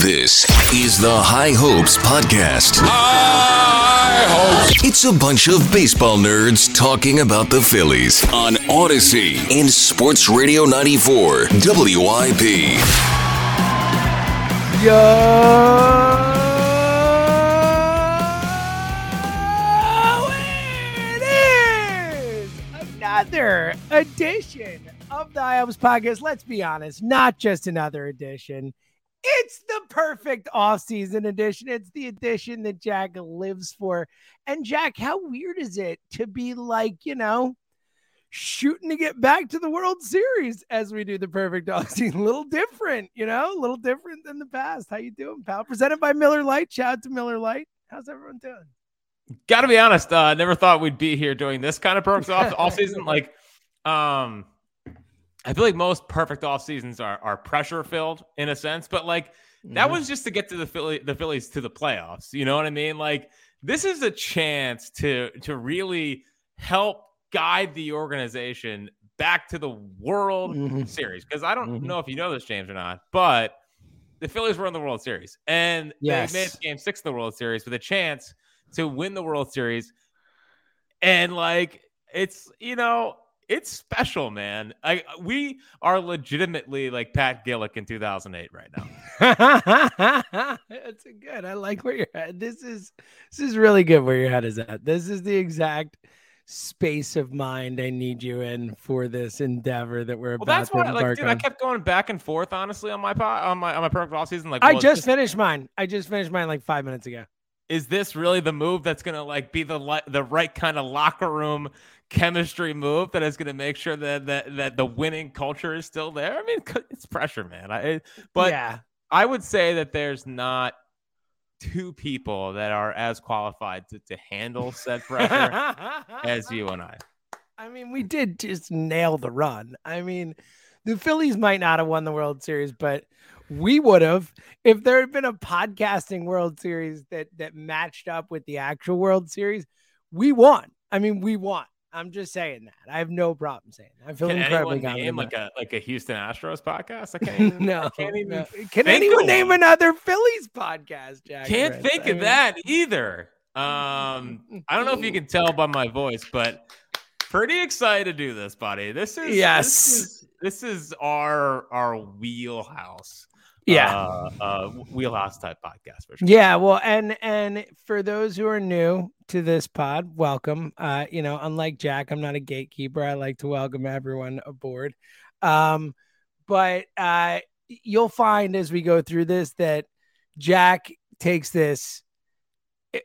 This is the High Hopes Podcast. High hopes. It's a bunch of baseball nerds talking about the Phillies on Audacy and Sports Radio 94 WIP. Yo, it is another edition of the High Hopes podcast. Let's be honest, not just another edition. It's the perfect off-season edition. It's the edition that Jack lives for. And Jack, how weird is it to be like, you know, shooting to get back to the World Series as we do the perfect off-season? A little different, you know, a little different than the past. How you doing, pal? Presented by Miller Lite. Shout out to Miller Lite. How's everyone doing? Got to be honest, uh, never thought we'd be here doing this kind of perks off all season. Like, um, I feel like most perfect off seasons are are pressure filled in a sense, but like that Mhm. was just to get to the Philly the Phillies to the playoffs. You know what I mean? Like this is a chance to to really help guide the organization back to the World Mhm. Series because I don't Mhm. know if you know this, James, or not, but the Phillies were in the World Series and Yes. they made Game Six of the World Series with a chance to win the World Series, and like it's you know it's special, man. I we are legitimately like Pat Gillick in 2008 right now. That's good. I like where your head. This is this is really good where your head is at. This is the exact space of mind I need you in for this endeavor that we're Well, about that's to why, like, dude, I kept going back and forth, honestly, on my po- on my on my perfect off season. Like, I well, is just this- finished mine. I just finished mine like five minutes ago. is this really the move that's gonna like be the the right kind of locker room chemistry move that is gonna make sure that that that the winning culture is still there? I mean, it's pressure, man. I but yeah, I would say that there's not two people that are as qualified to, to handle said pressure as you and I. I mean, we did just nail the run. I mean, the Phillies might not have won the World Series, but we would have if there had been a podcasting World Series that that matched up with the actual World Series. We won. I mean, we won. I'm just saying that. I have no problem saying that. I feel Can incredibly confident. name like a like a Houston Astros podcast? I can't even, no, I can't even no. Can anyone name one. another Phillies podcast, Jack? Can't Chris? think I of mean- that either. Um, I don't know if you can tell by my voice, but pretty excited to do this, buddy. This is Yes. This is, this is our our wheelhouse. Yeah. uh, uh, wheelhouse type podcast for sure. Yeah, well, and and for those who are new to this pod, welcome. Uh, you know, unlike Jack, I'm not a gatekeeper. I like to welcome everyone aboard. Um, but uh, you'll find as we go through this that Jack takes this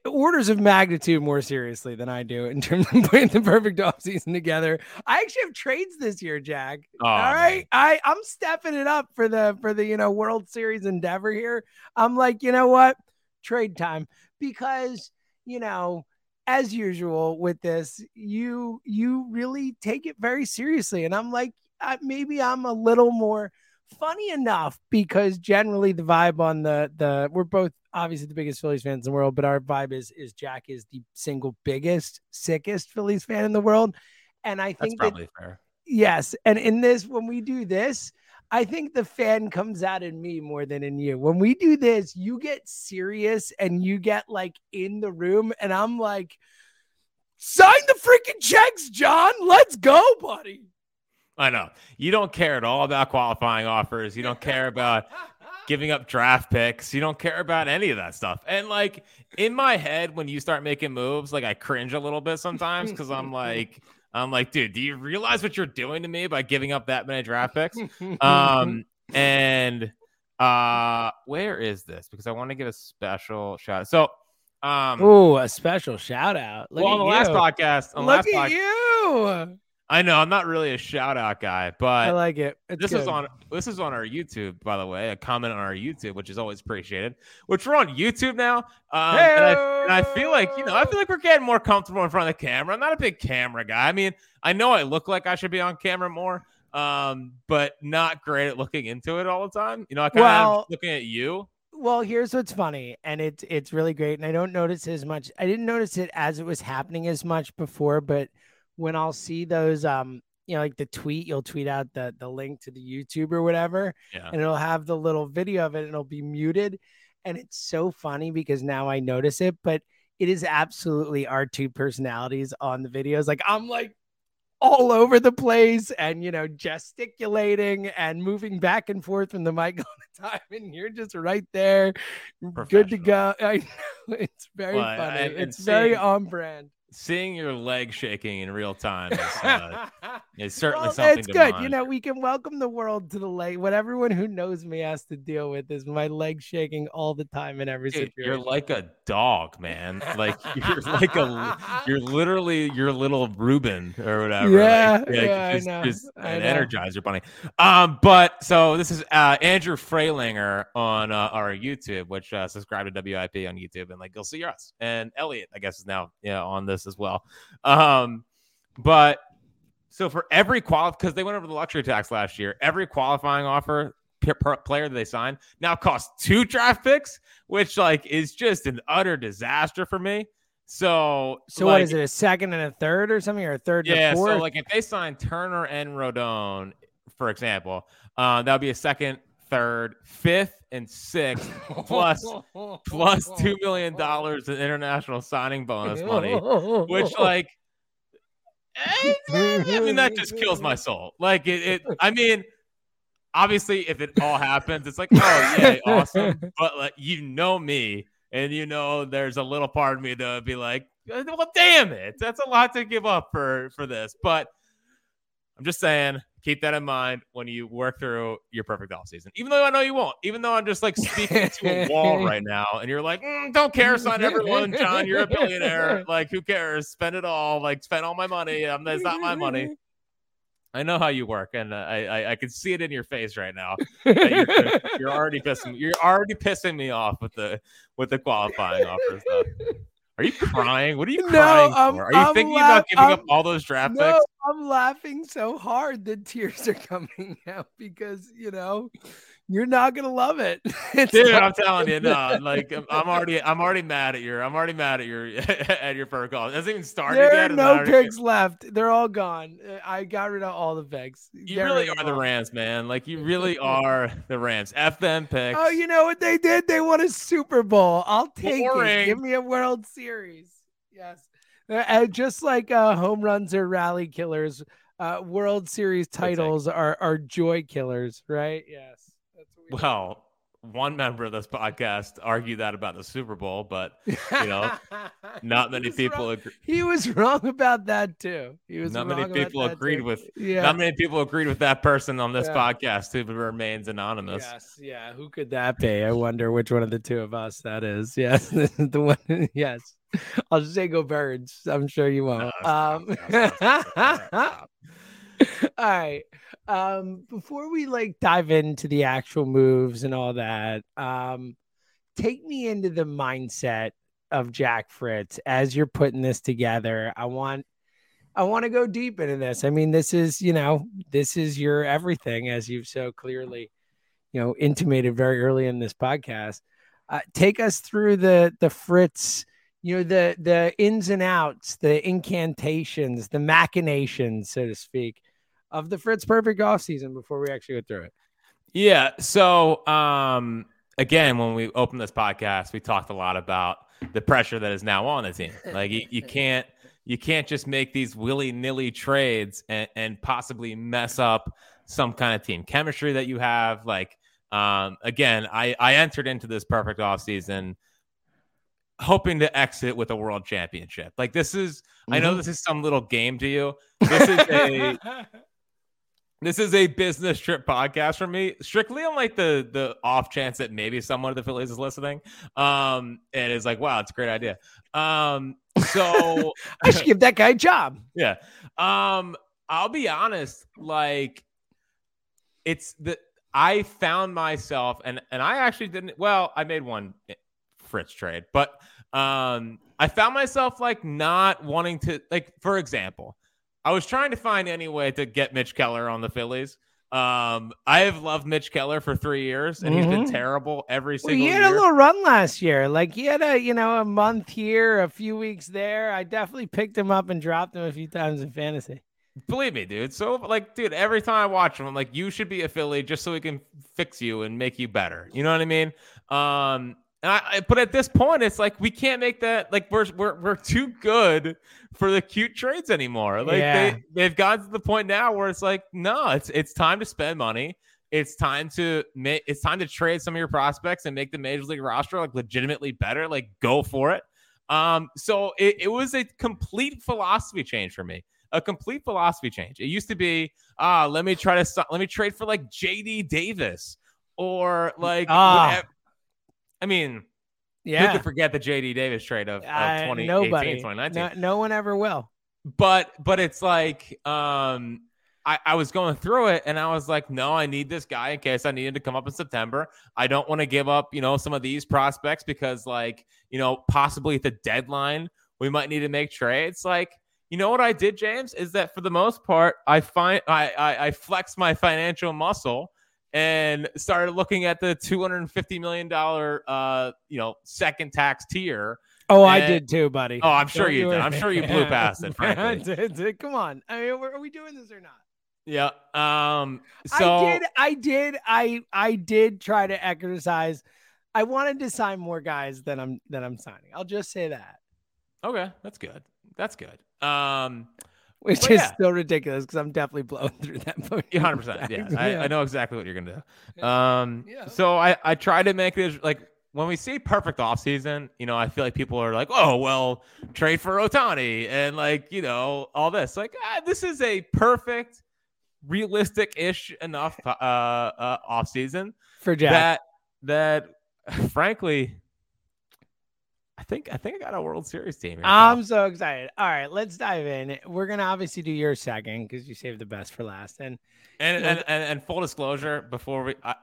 orders of magnitude more seriously than I do in terms of putting the perfect offseason together. I actually have trades this year, Jack. Oh, All man. I I'm stepping it up for the for the you know World Series endeavor here. I'm like, you know what, trade time because you know as usual with this, you you really take it very seriously, and I'm like, I, maybe I'm a little more funny enough because generally the vibe on the the we're both obviously the biggest Phillies fans in the world, but our vibe is is Jack is the single biggest sickest Phillies fan in the world, and I That's think that fair. Yes. And in this, when we do this, I think the fan comes out in me more than in you. When we do this, you get serious and you get like in the room, and I'm like, sign the freaking checks, John. Let's go, buddy. I know you don't care at all about qualifying offers. You don't care about giving up draft picks. You don't care about any of that stuff. And like in my head, when you start making moves, like I cringe a little bit sometimes because I'm like, I'm like, dude, do you realize what you're doing to me by giving up that many draft picks? Um, and uh, where is this? Because I want to give a special shout. out. So, um, Oh, a special shout out. Look well, on the last podcast, on the Look last at podcast, you. I know I'm not really a shout out guy, but I like it. It's this is on this is on our YouTube, by the way. A comment on our YouTube, which is always appreciated. Which we're on YouTube now, um, and, I, and I feel like you know, I feel like we're getting more comfortable in front of the camera. I'm not a big camera guy. I mean, I know I look like I should be on camera more, um, but not great at looking into it all the time. You know, I kind of Well- looking at you. well here's what's funny and it's it's really great and i don't notice as much i didn't notice it as it was happening as much before but when i'll see those um you know, like the tweet, you'll tweet out the the link to the YouTube or whatever, Yeah. and it'll have the little video of it and it'll be muted. And it's so funny because now I notice it, but it is absolutely our two personalities on the videos. Like I'm like all over the place and you know gesticulating and moving back and forth from the mic all the time and you're just right there good to go I know, it's very Well, funny and it's very on brand Seeing your leg shaking in real time is, uh, is certainly Well, something. it's good. You know, we can welcome the world to the leg. What everyone who knows me has to deal with is my leg shaking all the time in every Dude, situation. you're like a dog, man. Like you're like a you're literally your little Reuben or whatever. Yeah, like, yeah, I know, just an know. energizer bunny. Um, but so this is uh Andrew Freilinger on uh, our YouTube, which uh, subscribe to WIP on YouTube, and like you'll see us and Elliot, I guess, is now yeah on this as well. Um, but so for every qual because they went over the luxury tax last year, every qualifying offer player that they sign now costs two draft picks, which like is just an utter disaster for me. So so like, what is it? A second and a third or something, or a third and Yeah, a so like if they sign Turner and Rodon, for example, uh, that would be a second, third, fifth, and sixth plus plus two million dollars in international signing bonus money, which like eh, I mean that just kills my soul. Like it, it I mean, obviously if it all happens, it's like, oh yeah, awesome. But like you know me, and you know there's a little part of me to be like, well, damn it, that's a lot to give up for for this. But I'm just saying, keep that in mind when you work through your perfect off season. Even though I know you won't. Even though I'm just like speaking to a wall right now, and you're like, "Mm, don't care, sign everyone, John. You're a billionaire. Like, who cares? Spend it all. Like, spend all my money. Um, that's not my money. I know how you work, and uh, I, I I can see it in your face right now. You're, you're already pissing. You're already pissing me off with the with the qualifying offer stuff. Are you crying? What are you No, crying I'm- for? Are you I'm thinking laugh- about giving up I'm- all those draft no, picks? I'm laughing so hard that tears are coming out because you know you're not gonna love it. Dude, I'm telling you, no. Like, I'm I'm already, I'm already mad at your, I'm already mad at your, at your first call. It hasn't even started there yet. are no pigs left. They're all gone. Uh, I got rid of all the pigs. You really are the them. Rams, man. Like, you really are the Rams. F them picks. Oh, you know what they did? They won a Super Bowl. I'll take Boring. it. Give me a World Series. Yes. Uh, uh, just like uh, home runs are rally killers, uh, World Series titles are, are joy killers, right? Yes. We Well, one member of this podcast argued that about the Super Bowl, but you know, not many people wrong- agree. He was wrong about that too. He was Not many people agreed with- Yeah. Not many people agreed with that person on this Yeah. podcast who remains anonymous. Yes, yeah. Who could that be? I wonder which one of the two of us that is. Yes, the one. Yes, I'll just say go birds. I'm sure you won't. stop, um, stop, stop, stop, stop. all right. Um, before we like dive into the actual moves and all that, um, take me into the mindset of Jack Fritz as you're putting this together. I want I want to go deep into this. I mean, this is, you know, this is your everything as you've so clearly, you know, intimated very early in this podcast. Uh, take us through the the Fritz, you know, the the ins and outs, the incantations, the machinations, so to speak, of the Fritz perfect off season before we actually go through it. Yeah. So, um, again, when we opened this podcast, we talked a lot about the pressure that is now on the team. Like you, you can't you can't just make these willy nilly trades and, and possibly mess up some kind of team chemistry that you have. Like, um, again, I I entered into this perfect offseason hoping to exit with a world championship. Like this is I know this is some little game to you. This is a this is a business trip podcast for me, strictly on like the the off chance that maybe someone of the Phillies is listening. Um, and is like, wow, it's a great idea. Um, so I should give that guy a job. yeah. Um, I'll be honest, like it's the I found myself and and I actually didn't well, I made one Fritz trade, but um I found myself like not wanting to like for example, I was trying to find any way to get Mitch Keller on the Phillies. Um, I have loved Mitch Keller for three years, and he's been Mhm. terrible every Well, single he had year. a little run last year. Like he had a, you know, a month here, a few weeks there. I definitely picked him up and dropped him a few times in fantasy. Believe me, dude. So like, dude, every time I watch him, I'm like, you should be a Philly just so we can fix you and make you better. You know what I mean? Um, and I, but at this point, it's like we can't make that like we're we're we're too good for the cute trades anymore. Like Yeah. they they've gotten to the point now where it's like, no, it's it's time to spend money. It's time to make it's time to trade some of your prospects and make the major league roster like legitimately better. Like go for it. Um, so it, it was a complete philosophy change for me. A complete philosophy change. It used to be, ah, let me try to st- let me trade for like JD Davis or like Ah. I mean, who Yeah. could forget the JD Davis trade of, of Uh, 2018, nobody. 2019? No, no one ever will. But but it's like um I, I was going through it and I was like, no, I need this guy in case I needed to come up in September. I don't want to give up, you know, some of these prospects because, like, you know, possibly at the deadline, we might need to make trades. Like, you know what I did, James, is that for the most part, I find I I, I flexed my financial muscle and started looking at the two hundred and fifty million dollar uh you know second tax tier. Oh, I did too, buddy. Oh, I'm sure Don't you did. it. I'm sure you blew past it, frankly. Did- did- Come on. I mean, are we doing this or not? Yeah. Um. So I did. I did. I I did try to exercise. I wanted to sign more guys than I'm than I'm signing. I'll just say that, Okay, that's good. That's good. Um, which Well, is yeah. still ridiculous because I'm definitely blowing through that. yeah, hundred percent. Yeah, I, I know exactly what you're gonna do. Um, Yeah. so I I try to make this like when we see perfect off season, you know, I feel like people are like, oh well, trade for Ohtani and like you know all this. Like ah, this is a perfect, realistic ish enough uh, uh off season for Jack. that that frankly. I think I think I got a World Series team. Here. I'm so excited. All right, let's dive in. We're gonna obviously do your second because you saved the best for last. And And, and, and and full disclosure, before we, I,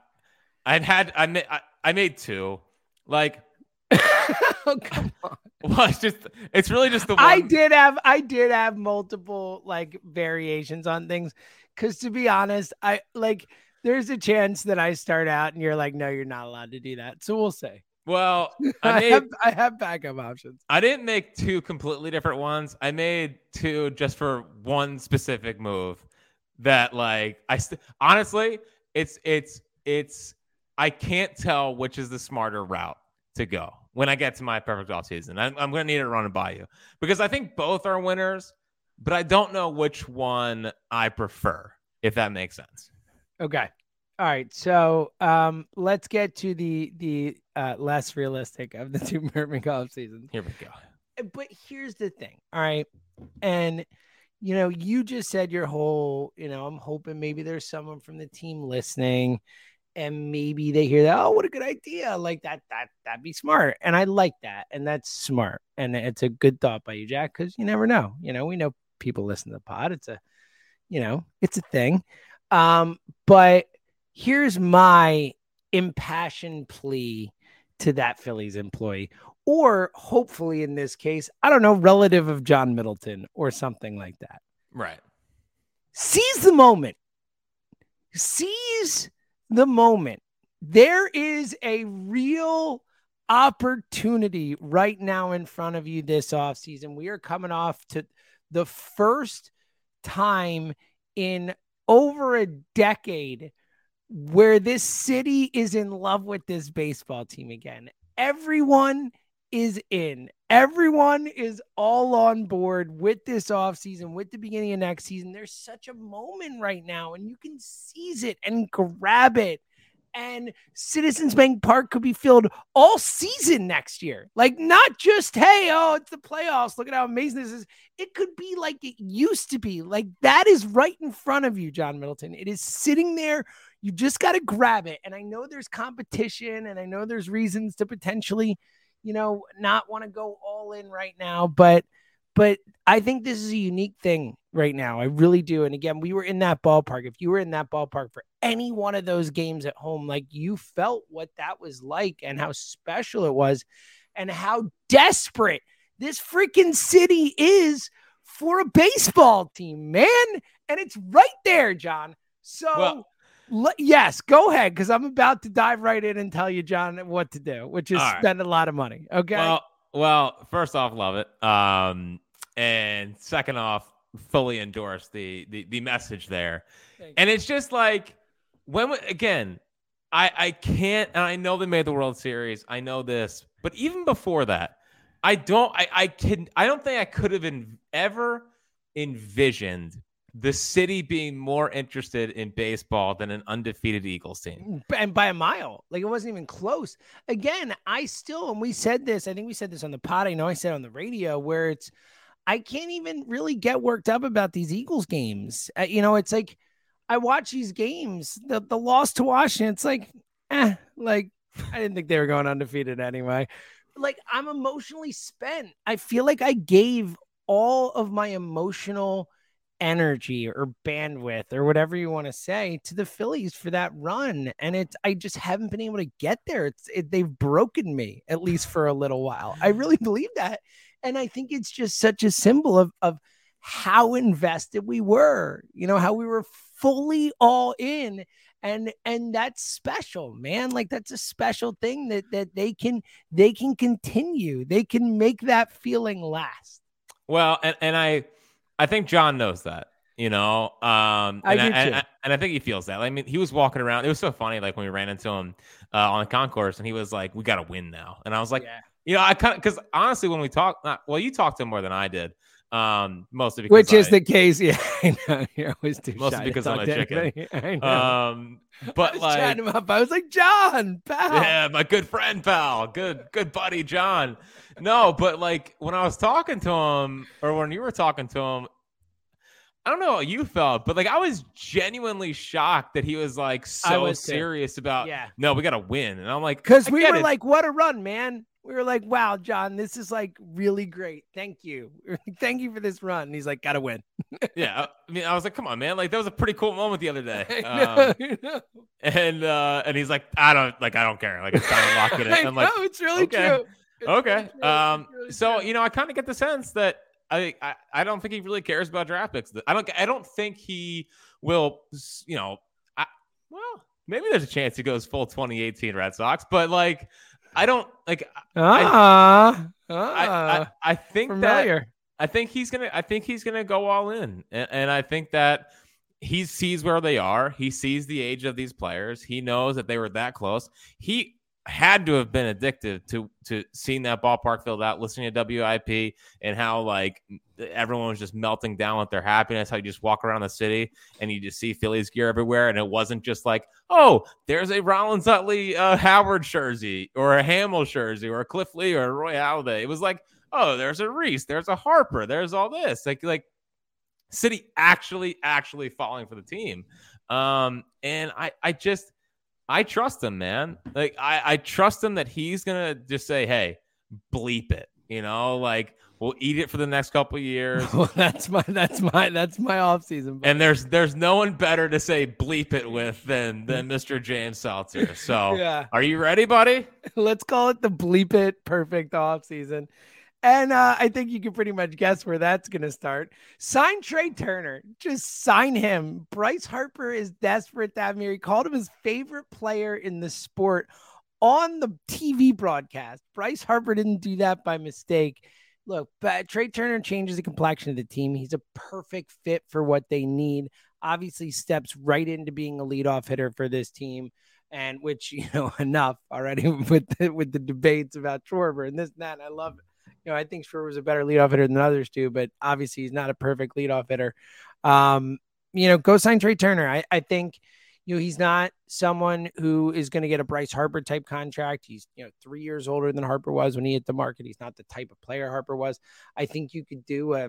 I'd had I made I, I made two, like, oh, come on. well, it's just it's really just the one. I did have I did have multiple like variations on things because to be honest, I like there's a chance that I start out and you're like, no, you're not allowed to do that. So we'll say Well, I, I have I have backup options. I didn't make two completely different ones. I made two just for one specific move that like I st- honestly, it's it's it's I can't tell which is the smarter route to go when I get to my perfect off season. I'm, I'm going to need it run by you because I think both are winners, but I don't know which one I prefer. If that makes sense. Okay. All right. So um let's get to the the uh less realistic of the two perfect off seasons. Here we go. Uh, but here's the thing all right? And you know you just said your whole you know i'm hoping maybe there's someone from the team listening and maybe they hear that oh what a good idea. Like that that that'd be smart. And i like that. And that's smart. And it's a good thought by you jack because you never know. You know we know people listen to the pod. It's a you know it's a thing. Um but here's my impassioned plea to that phillies employee or hopefully in this case, I don't know, relative of John Middleton or something like that. Right. Seize the moment. Seize the moment. There is a real opportunity right now in front of you this offseason. We are coming off to the first time in over a decade where this city is in love with this baseball team again. Everyone is in. Everyone is all on board with this offseason, with the beginning of next season. There's such a moment right now, and you can seize it and grab it. And Citizens Bank Park could be filled all season next year. Like, not just, hey, oh, it's the playoffs. Look at how amazing this is. It could be like it used to be. Like, that is right in front of you, John Middleton. It is sitting there. You just got to grab it. And I know there's competition and I know there's reasons to potentially you know, not want to go all in right now, but but I think this is a unique thing right now. I really do. And again, we were in that ballpark. If you were in that ballpark for any one of those games at home, like you felt what that was like and how special it was and how desperate this freaking city is for a baseball team, man. And it's right there, John. So Well- Le- yes, go ahead because I'm about to dive right in and tell you, John, what to do, which is right. spend a lot of money. Okay. Well, well, first off, love it. Um, and second off, fully endorse the the, the message there. And it's just like when again, I I can't and I know they made the World Series. I know this, but even before that, I don't I I can I don't think I could have in, ever envisioned the city being more interested in baseball than an undefeated Eagles team. And by a mile. Like it wasn't even close. Again, I still, and we said this, I think we said this on the pod. I know I said on the radio where it's, I can't even really get worked up about these Eagles games. Uh, you know, it's like I watch these games, the, the loss to Washington, it's like, eh, like I didn't think they were going undefeated anyway. Like I'm emotionally spent. I feel like I gave all of my emotional energy or bandwidth or whatever you want to say to the Phillies for that run. And it's, I just haven't been able to get there. It's, it, they've broken me at least for a little while. I really believe that. And I think it's just such a symbol of, of how invested we were, you know, how we were fully all in and and that's special man like that's a special thing that that they can they can continue they can make that feeling last well and, and i I think John knows that. You know, um, and I, I, and, I, and I think he feels that. I mean, he was walking around. It was so funny, like when we ran into him uh, on the concourse, and he was like, "We got to win now." And I was like, yeah. "You know, I kind of because honestly, when we talked, well, you talked to him more than I did, um, mostly because which is I, the case. Yeah, I know. You're always too mostly because I'm a chicken. I know. Um, but I was like, chatting him up. I was like, John, pal. yeah, my good friend, pal, good, good buddy, John. No, but like when I was talking to him, or when you were talking to him, I don't know how you felt, but like I was genuinely shocked that he was like so was serious about Yeah. no, we gotta win. And I'm like, Because we were it. like, what a run, man. We were like, wow, John, this is like really great. Thank you. Thank you for this run. And he's like, gotta win. yeah. I mean, I was like, come on, man. Like that was a pretty cool moment the other day. Um, know, and uh and he's like, I don't like I don't care. Like it's time lock it in. I'm like, know, it's really okay. true. It's okay. really. Um really so true. you know, I kind of get the sense that I, I I don't think he really cares about draft picks. I don't I don't think he will you know I, well maybe there's a chance he goes full 2018 Red Sox, but like I don't like ah, I, ah, I I think that. I think he's gonna. I think he's gonna go all in, and, and I think that he sees where they are. He sees the age of these players. He knows that they were that close. He had to have been addicted to to seeing that ballpark filled out, listening to WIP, and how like everyone was just melting down with their happiness. How you just walk around the city and you just see Phillies gear everywhere, and it wasn't just like, oh, there's a Rollins Utley uh, Howard jersey, or a Hamels jersey, or a Cliff Lee, or a Roy Halladay. It was like, oh, there's a Rhys, there's a Harper, there's all this. Like like City actually actually falling for the team. Um, and I I just I trust him, man. Like I I trust him that he's gonna just say, hey, bleep it. You know, like we'll eat it for the next couple of years. Well, that's my that's my that's my off season. And there's there's no one better to say bleep it with than than Mr. James Seltzer. So yeah, are you ready, buddy? let's call it the bleep it perfect off season. And uh, I think you can pretty much guess where that's going to start. Sign Trea Turner. Just sign him. Bryce Harper is desperate to have him here. He called him his favorite player in the sport on the TV broadcast. Bryce Harper didn't do that by mistake. Look, but Trea Turner changes the complexion of the team. He's a perfect fit for what they need. Obviously, steps right into being a leadoff hitter for this team and which you know enough already with the, with the debates about Schwarber and this and that. And I love, you know, I think Schwarber was a better leadoff hitter than others do, but obviously he's not a perfect leadoff hitter. Um, you know, go sign Trea Turner. I, I think, you know, he's not someone who is going to get a Bryce Harper type contract. He's, you know, three years older than Harper was when he hit the market. He's not the type of player Harper was. I think you could do a,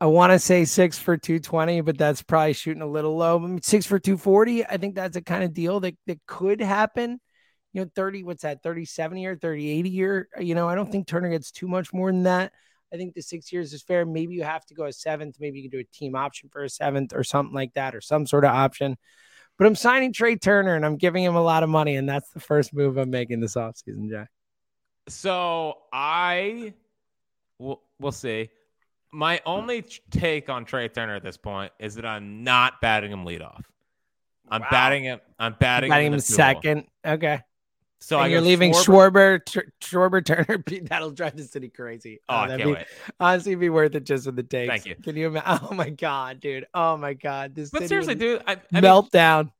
I want to say six for 220, but that's probably shooting a little low. I mean, six for 240. I think that's a kind of deal that, that could happen. You know, 30, what's that, 37 year, 38 year? Uh, you know, I don't think Turner gets too much more than that. I think the six years is fair. Maybe you have to go a seventh. Maybe you can do a team option for a seventh or something like that, or some sort of option. But I'm signing Trea Turner and I'm giving him a lot of money. And that's the first move I'm making this offseason, Jack. So I we'll, we'll see. My only take on Trea Turner at this point is that I'm not batting him leadoff. I'm Wow. batting him. I'm batting, Batting him, him in the duel. second. Okay. So and I you're leaving Schwarber. Schwarber, Schwarber, Turner. That'll drive the city crazy. Oh, that'd can't be- wait. Honestly, be worth it just for the takes. Thank you. Can you imagine? Oh my god, dude. Oh my god. This But seriously, dude, I, I mean.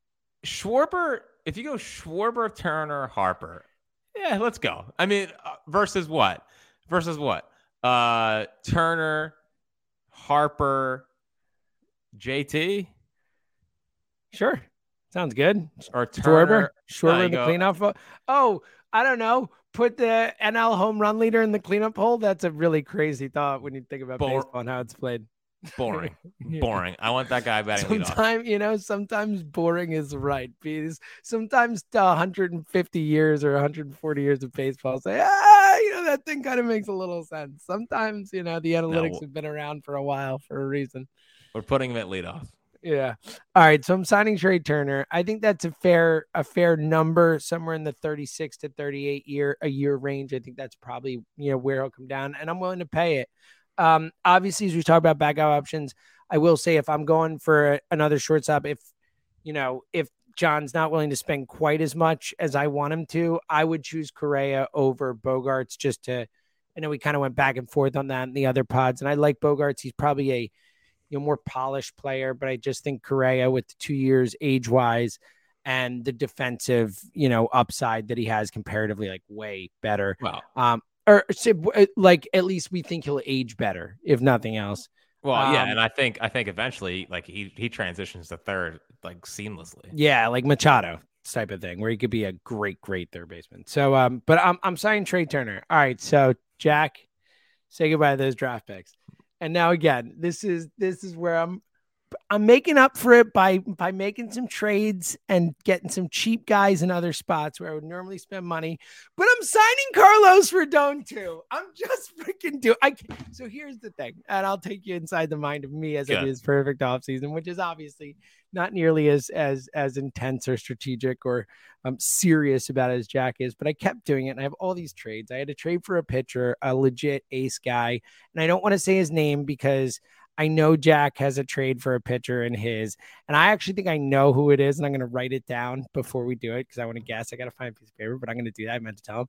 Schwarber. If you go Schwarber, Turner, Harper, yeah, let's go. I mean, uh, versus what? Versus what? Uh, Turner, Harper, JT, Sure. Sounds good. or Schwarber. Schwarber in the go- cleanup. Oh, I don't know. Put the NL home run leader in the cleanup hole. That's a really crazy thought when you think about Bor- baseball and how it's played. Boring, Yeah. boring. I want that guy batting. Sometimes, you know, sometimes boring is right. Because sometimes the 150 years or 140 years of baseball say, ah, you know, that thing kind of makes a little sense. Sometimes, you know, the analytics No. have been around for a while for a reason. We're putting him at leadoff. Yeah. All right. So I'm signing Trea Turner. I think that's a fair a fair number, somewhere in the 36 to 38 year a year range. I think that's probably you know where he'll come down, and I'm willing to pay it. Um, obviously, as we talk about back out options, I will say if I'm going for another shortstop, if you know if John's not willing to spend quite as much as I want him to, I would choose Correa over Bogaerts just to. I know we kind of went back and forth on that in the other pods, and I like Bogaerts. He's probably a you know more polished player, but I just think Correa with the two years age wise and the defensive you know upside that he has comparatively like way better. Well, Um, or uh, like at least we think he'll age better if nothing else. well, yeah, Um, and I think I think eventually, like he he transitions to third like seamlessly. Yeah, like Machado type of thing where he could be a great great third baseman. So um, but I'm I'm signing Trea Turner. All right, so Jack, say goodbye to those draft picks. And now again, this is this is where I'm I'm making up for it by by making some trades and getting some cheap guys in other spots where I would normally spend money. But I'm signing Carlos Rodon too. I'm just freaking do. I can- so here's the thing, and I'll take you inside the mind of me as I Good. do his perfect offseason, which is obviously not nearly as as as intense or strategic or um, serious about it as Jack is. But I kept doing it, and I have all these trades. I had to trade for a pitcher, a legit ace guy, and I don't want to say his name because I know Jack has a trade for a pitcher in his, and I actually think I know who it is, and I'm going to write it down before we do it because I want to guess. I got to find a piece of paper, but I'm going to do that. I meant to tell him,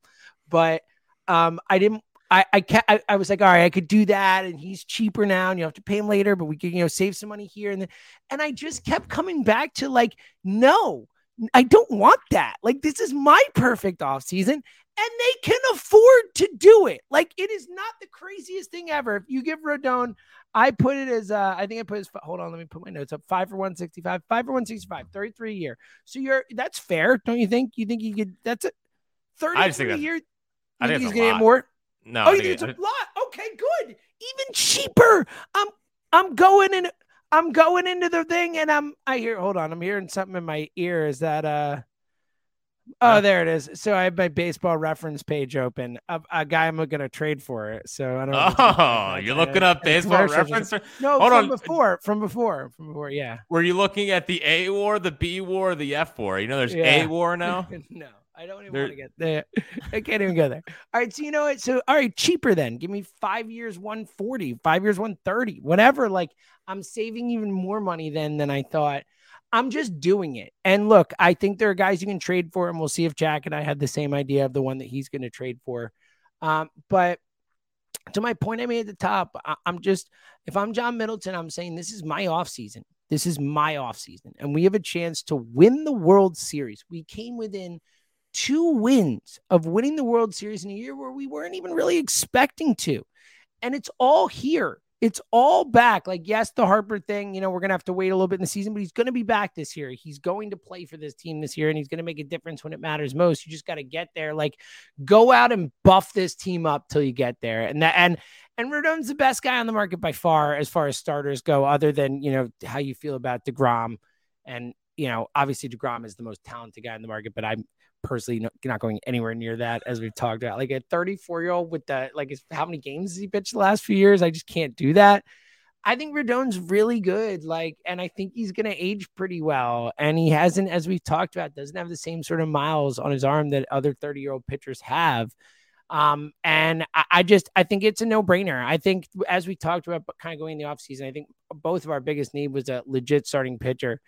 but um, I didn't. I I, ca- I I was like, all right, I could do that, and he's cheaper now, and you have to pay him later, but we could you know save some money here and then. And I just kept coming back to like, no, I don't want that. Like this is my perfect off season and they can afford to do it. Like it is not the craziest thing ever. If you give Rodon, I put it as uh, I think I put his hold on, let me put my notes up. Five for 165, five for 165, 33 a year. So you're that's fair, don't you think? You think you could that's a 33 I just think a year? I think he's it's a gonna get more? No, oh, you think it's a lot? Okay, good. Even cheaper. I'm I'm going in I'm going into the thing and I'm I hear hold on, I'm hearing something in my ear. Is that uh Oh, there it is. So I have my baseball reference page open. A, a guy I'm going to trade for it. So I don't. know Oh, you're looking up baseball reference. No, Hold from on. before, from before, from before. Yeah. Were you looking at the A war, the B war, the F war? You know, there's Yeah. A war now. no, I don't even want to get there. I can't even go there. All right. So, you know what? So, all right, cheaper then. Give me five years, 140, five years, 130, whatever. Like, I'm saving even more money than than I thought. I'm just doing it. And look, I think there are guys you can trade for, and we'll see if Jack and I had the same idea of the one that he's going to trade for. Um, but to my point I made at the top, I, I'm just if I'm John Middleton, I'm saying this is my off season. This is my off season, and we have a chance to win the World Series. We came within two wins of winning the World Series in a year where we weren't even really expecting to, and it's all here. It's all back. Like, yes, the Harper thing, you know, we're going to have to wait a little bit in the season, but he's going to be back this year. He's going to play for this team this year, and he's going to make a difference when it matters most. You just got to get there. Like, go out and buff this team up till you get there. And that, and, and Rodon's the best guy on the market by far as far as starters go, other than, you know, how you feel about DeGrom. And, you know, obviously DeGrom is the most talented guy in the market, but I'm personally not, going anywhere near that as we've talked about. Like a 34 year old with that, like, how many games has he pitched the last few years? I just can't do that. I think Rodon's really good. Like, and I think he's going to age pretty well. And he hasn't, as we've talked about, doesn't have the same sort of miles on his arm that other 30 year old pitchers have. Um, and I, I just, I think it's a no brainer. I think, as we talked about, kind of going in the offseason, I think both of our biggest need was a legit starting pitcher.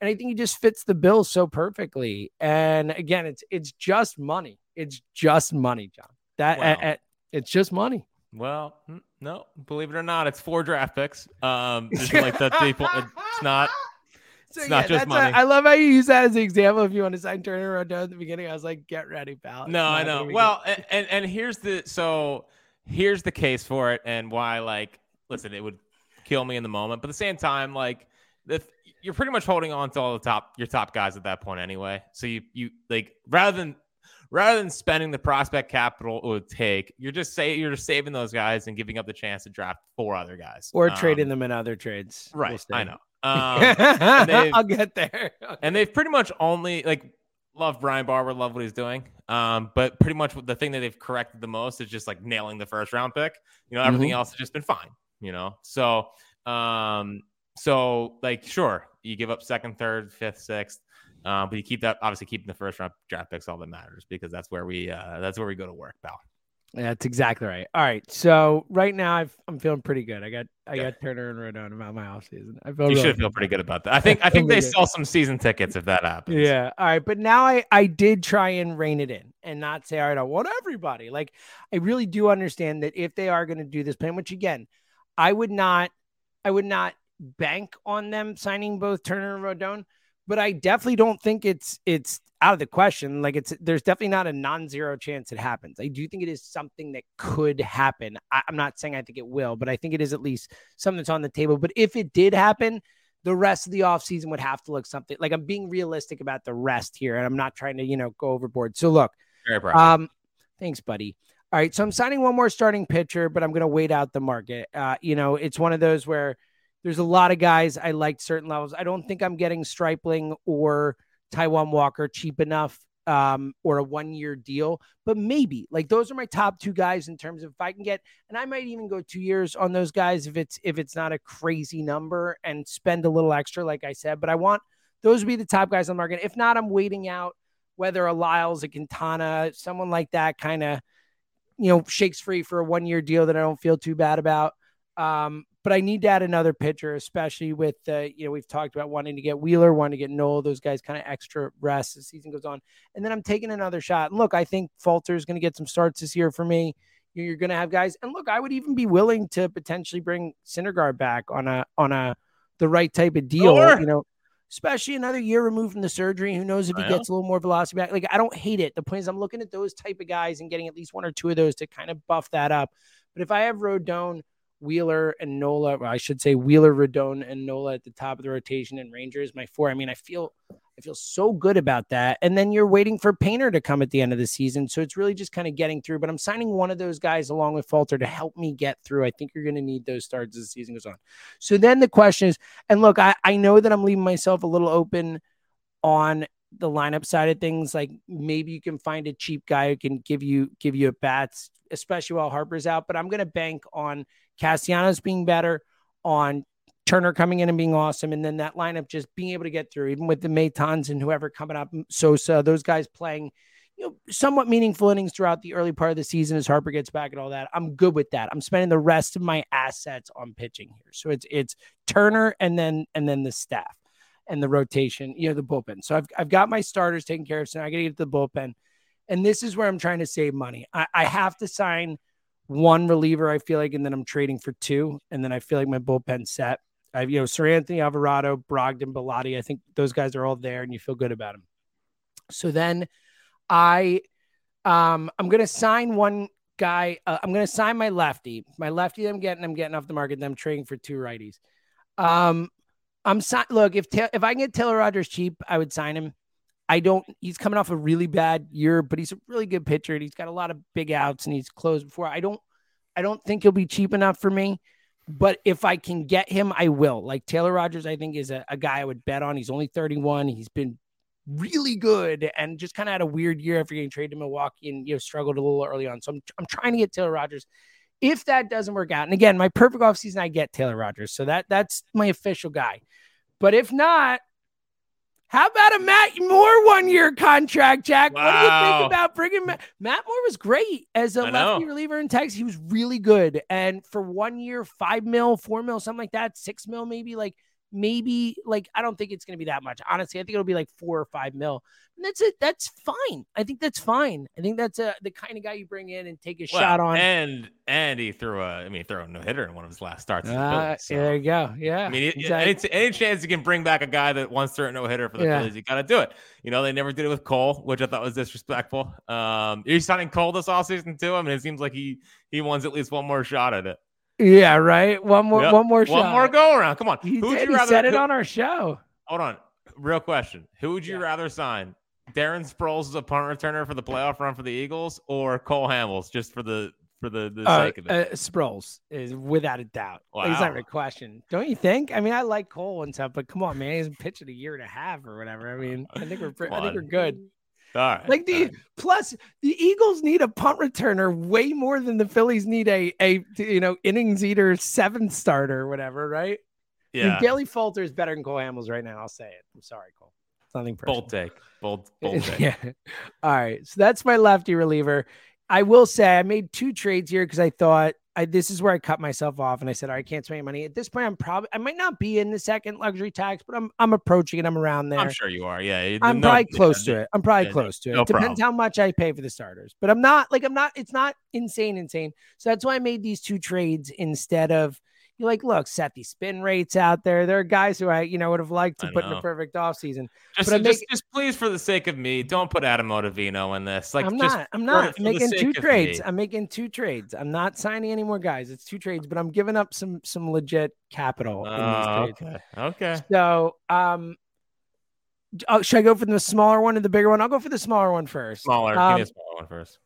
And I think he just fits the bill so perfectly. And again, it's it's just money. It's just money, John. That wow. it's just money. Well, no, believe it or not, it's four draft picks. Um, like the people, it's not. So, it's yeah, not just money. A, I love how you use that as an example. If you want to sign Turner Rodon at the beginning, I was like, "Get ready, pal." It's no, I know. Well, and, and and here's the so here's the case for it, and why. Like, listen, it would kill me in the moment, but at the same time, like, the you're pretty much holding on to all the top your top guys at that point anyway. So you you like rather than rather than spending the prospect capital it would take, you're just say you're just saving those guys and giving up the chance to draft four other guys or um, trading them in other trades. Right, I know. Um, I'll get there. Okay. And they've pretty much only like love Brian Barber, love what he's doing. Um, but pretty much the thing that they've corrected the most is just like nailing the first round pick. You know, everything mm-hmm. else has just been fine. You know, so um, so like sure, you give up second, third, fifth, sixth. Uh, but you keep that obviously keeping the first round draft picks all that matters because that's where we uh, that's where we go to work, pal. Yeah, that's exactly right. All right, so right now i am feeling pretty good. I got I got Turner and Rodon about my off season. I feel you really should feel pretty good about that. I think I think they sell some season tickets if that happens. Yeah. All right, but now I I did try and rein it in and not say all right, I want everybody. Like I really do understand that if they are going to do this plan, which again, I would not I would not bank on them signing both Turner and Rodon, but I definitely don't think it's it's out of the question. Like it's there's definitely not a non-zero chance it happens. I do think it is something that could happen. I, am not saying I think it will, but I think it is at least something that's on the table. But if it did happen, the rest of the offseason would have to look something like I'm being realistic about the rest here, and I'm not trying to, you know, go overboard. So look, um, thanks, buddy. All right, so I'm signing one more starting pitcher, but I'm going to wait out the market. Uh, you know, it's one of those where there's a lot of guys I liked certain levels. I don't think I'm getting Stripling or Taijuan Walker cheap enough um, or a one year deal, but maybe like those are my top two guys in terms of if I can get, and I might even go two years on those guys if it's if it's not a crazy number and spend a little extra, like I said. But I want those to be the top guys on the market. If not, I'm waiting out whether a Lyles, a Quintana, someone like that kind of you know shakes free for a one year deal that I don't feel too bad about. Um, but I need to add another pitcher, especially with uh, you know we've talked about wanting to get Wheeler, wanting to get Nola, those guys kind of extra rest as the season goes on, and then I'm taking another shot. And look, I think Falter is going to get some starts this year for me. You're going to have guys, and look, I would even be willing to potentially bring Syndergaard back on a on a the right type of deal. Sure. You know, especially another year removed from the surgery. Who knows if he gets a little more velocity back? Like I don't hate it. The point is, I'm looking at those type of guys and getting at least one or two of those to kind of buff that up. But if I have Rodon Wheeler and Nola, I should say Wheeler, Rodon, and Nola at the top of the rotation and Ranger's my four. I mean, I feel I feel so good about that. And then you're waiting for Painter to come at the end of the season. So it's really just kind of getting through. But I'm signing one of those guys along with Falter to help me get through. I think you're going to need those starts as the season goes on. So then the question is, and look, I, I know that I'm leaving myself a little open on the lineup side of things, like maybe you can find a cheap guy who can give you give you a bats, especially while Harper's out. But I'm going to bank on Castellanos being better, on Turner coming in and being awesome, and then that lineup just being able to get through, even with the Matons and whoever coming up, Sosa, those guys playing, you know, somewhat meaningful innings throughout the early part of the season as Harper gets back and all that. I'm good with that. I'm spending the rest of my assets on pitching here, so it's it's Turner and then and then the staff and the rotation, you know, the bullpen. So I've, I've got my starters taken care of. So I got to get to the bullpen. And this is where I'm trying to save money. I, I have to sign one reliever, I feel like, and then I'm trading for two. And then I feel like my bullpen set. I have, you know, Seranthony Alvarado, Brogdon, Bellatti. I think those guys are all there and you feel good about them. So then I, um, I'm going to sign one guy. Uh, I'm going to sign my lefty. My lefty I'm getting, I'm getting off the market. Then I'm trading for two righties. Um, I'm si- look if ta- if I can get Taylor Rogers cheap, I would sign him. I don't. He's coming off a really bad year, but he's a really good pitcher, and he's got a lot of big outs, and he's closed before. I don't. I don't think he'll be cheap enough for me. But if I can get him, I will. Like Taylor Rogers, I think is a, a guy I would bet on. He's only 31. He's been really good and just kind of had a weird year after getting traded to Milwaukee and you know struggled a little early on. So I'm I'm trying to get Taylor Rogers. If that doesn't work out, and again, my perfect offseason, I get Taylor Rogers. So that that's my official guy. But if not, how about a Matt Moore one year contract, Jack? Wow. What do you think about bringing Matt? Matt Moore was great as a lefty reliever in Texas. He was really good. And for one year, five mil, four mil, something like that, six mil maybe. Like maybe like I don't think it's going to be that much. Honestly, I think it'll be like four or five mil. And that's it. That's fine. I think that's fine. I think that's a, the kind of guy you bring in and take a Well, shot on. And and he threw a I mean threw a no hitter in one of his last starts. the Uh, Phillies, so- There you go. Yeah. I mean, exactly. any, any chance you can bring back a guy that wants to no hitter for the Yeah. Phillies, you got to do it. You know, they never did it with Cole, which I thought was disrespectful. Um, you're signing Cole this offseason too. I mean, it seems like he he wants at least one more shot at it. Yeah. Right. One more. Yep. One more shot. One more go around. Come on. Who would you He rather? said it who- on our show. hold on. Real question. Who would you Yeah. rather sign? Darren Sproles as a punt returner for the playoff run for the Eagles, or Cole Hamels just for the for the, the Uh, sake of it? uh, Sproles is without a doubt. Like, He's not a question. Don't you think? I mean, I like Cole and stuff, but come on, man. He's pitching a year and a half or whatever. I mean, I think we're I think we're good. All right. Like the right. plus the Eagles need a punt returner way more than the Phillies need a a you know innings eater seventh starter or whatever, right? I yeah. Bailey Falter is better than Cole Hamels right now. I'll say it. I'm sorry, Cole. It's nothing personal. Bold take. Bold bold take. yeah. All right. So that's my lefty reliever. I will say I made two trades here because I thought I, this is where I cut myself off and I said, all right, I can't spend any money. At this point, I'm probably I might not be in the second luxury tax, but I'm I'm approaching it. I'm around there. I'm sure you are. Yeah. I'm no- probably yeah, close to it. I'm probably yeah, close to it. no Depends how much I pay for the starters, but I'm not like I'm not. It's not insane, insane. So that's why I made these two trades instead of you like look set these spin rates out there. There are guys who I you know would have liked to I put in a perfect offseason. Just, But just, making- just please, for the sake of me, don't put Adam Ottavino in this. Like, I'm just not. I'm not I'm making two trades. me. I'm making two trades. I'm not signing any more guys. It's two trades, but I'm giving up some some legit capital in these okay. Okay. So, um, oh, should I go for the smaller one or the bigger one? I'll go for the smaller one first. Smaller. Um, smaller one first.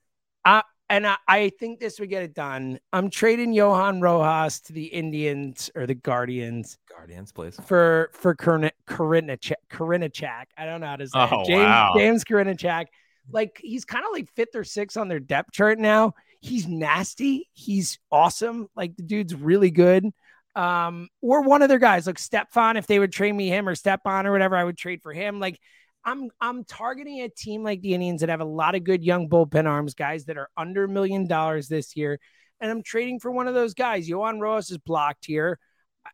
And I, I think this would get it done. I'm trading Johan Rojas to the Indians or the Guardians Guardians, please. for for Corinna Karinachak. I don't know how to say Oh, it. James wow. James Karinachak. Like he's kind of like fifth or sixth on their depth chart now. He's nasty. He's awesome. Like the dude's really good. Um, or one of their guys, like Stefan, if they would trade me him or Stepan or whatever, I would trade for him. Like I'm I'm targeting a team like the Indians that have a lot of good young bullpen arms, guys that are under a million dollars this year. And I'm trading for one of those guys. Johan Rojas is blocked here.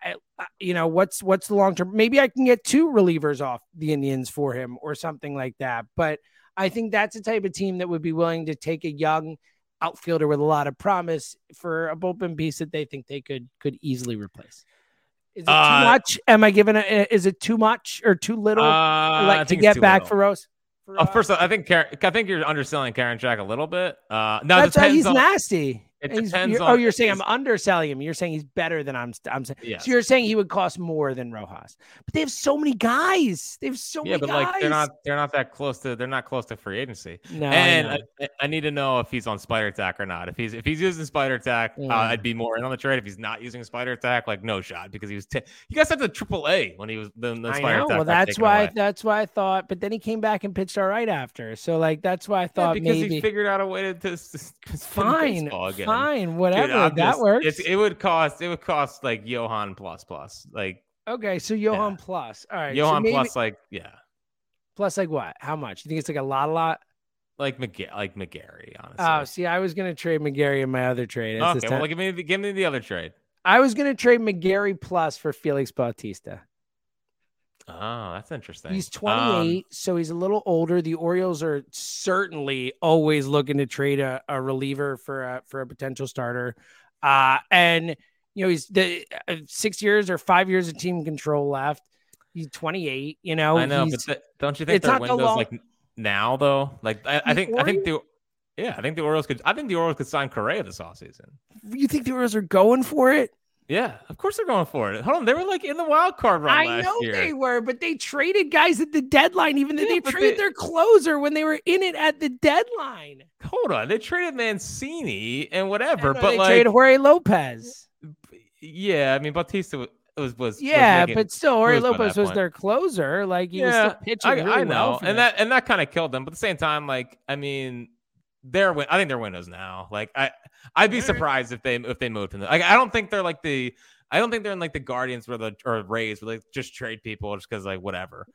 I, I- you know what's what's the long term? Maybe I can get two relievers off the Indians for him or something like that. But I think that's the type of team that would be willing to take a young outfielder with a lot of promise for a bullpen piece that they think they could could easily replace. Is it too Uh, much? Am I giving a? Is it too much or too little? Uh, like to get back little. for Rose. For, uh, first, I think Karen, I think you're underselling Karen Jack a little bit. Uh, it that's depends he's on, nasty. It He's- depends you're- on- oh, you're saying I'm underselling him. You're saying he's better than I'm. I'm saying. Yes. So you're saying he would cost more than Rojas, but they have so many guys. They have so yeah, many but guys. like they're not they're not that close to they're not close to free agency. No, I and know. I, I need to know if he's on Spider Tack or not. If he's if he's using Spider Tack, Yeah. uh, I'd be more in on the trade. If he's not using Spider Tack, like no shot because he was t- you guys had the triple A when he was the, the I spider know. attack. Well, that's why. away. That's why I thought. But then he came back and pitched all right after. So like that's why I Yeah, thought because maybe. he figured out a way to, to, to fine, again. Fine, whatever. I'm that works. It would cost it would cost like Johan plus plus like okay, so Johan plus. All right, so Johan maybe- plus like yeah plus like what? How much? You think it's like a lot, a lot? like McG- like McGarry honestly. Oh, see, I was gonna trade McGarry in my other trade. It's okay, well give me the, give me the other trade. I was gonna trade McGarry plus for Felix Bautista. Oh, that's interesting. He's Um, 28, so he's a little older. The Orioles are certainly always looking to trade a, a reliever for a for a potential starter. Uh, and you know he's the uh, six years or five years of team control left. He's 28. You know, I know, but th- don't you think it's their not windows long- like now though? Like I, I think I think the yeah, I think the Orioles could I think the Orioles could sign Correa this offseason. you think the Orioles are going for it? Yeah, of course they're going for it. Hold on, they were like in the wild card run I know year. they were, but they traded guys at the deadline, even though Yeah, they traded they- their closer when they were in it at the deadline. Hold on, they traded Mancini and whatever, but they like traded Jorge Lopez. yeah, I mean Bautista was was, was Yeah, making- but still, Jorge Lopez was point. their closer. Like he was yeah, still pitching I, really I know, well. and them. that and that kind of killed them. But at the same time, like I mean, they're win- I think they're winners now. Like I I'd be surprised if they if they moved from the like I don't think they're like the I don't think they're in like the Guardians or the or Rays where they just trade people just because like whatever.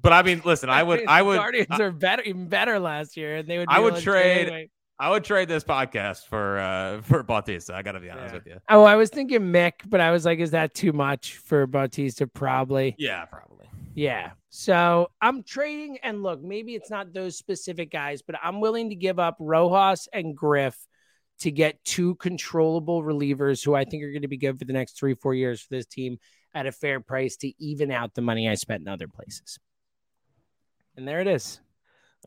But I mean, listen, I would I would Guardians I, are better, even better last year, and they would. I would trade- anyway. I would trade this podcast for uh for Bautista. I gotta be honest Yeah. with you. Oh, I was thinking Mick, but I was like, is that too much for Bautista? Probably. Yeah, probably. Yeah. So I'm trading, and look, maybe it's not those specific guys, but I'm willing to give up Rojas and Griff to get two controllable relievers who I think are going to be good for the next three, four years for this team at a fair price to even out the money I spent in other places. And there it is.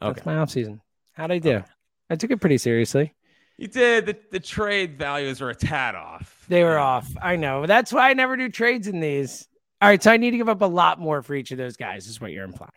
Okay. That's my offseason. How'd I do? I took it pretty seriously. You did. The, the trade values are a tad off. They were off. I know. That's why I never do trades in these. All right. So I need to give up a lot more for each of those guys, is what you're implying.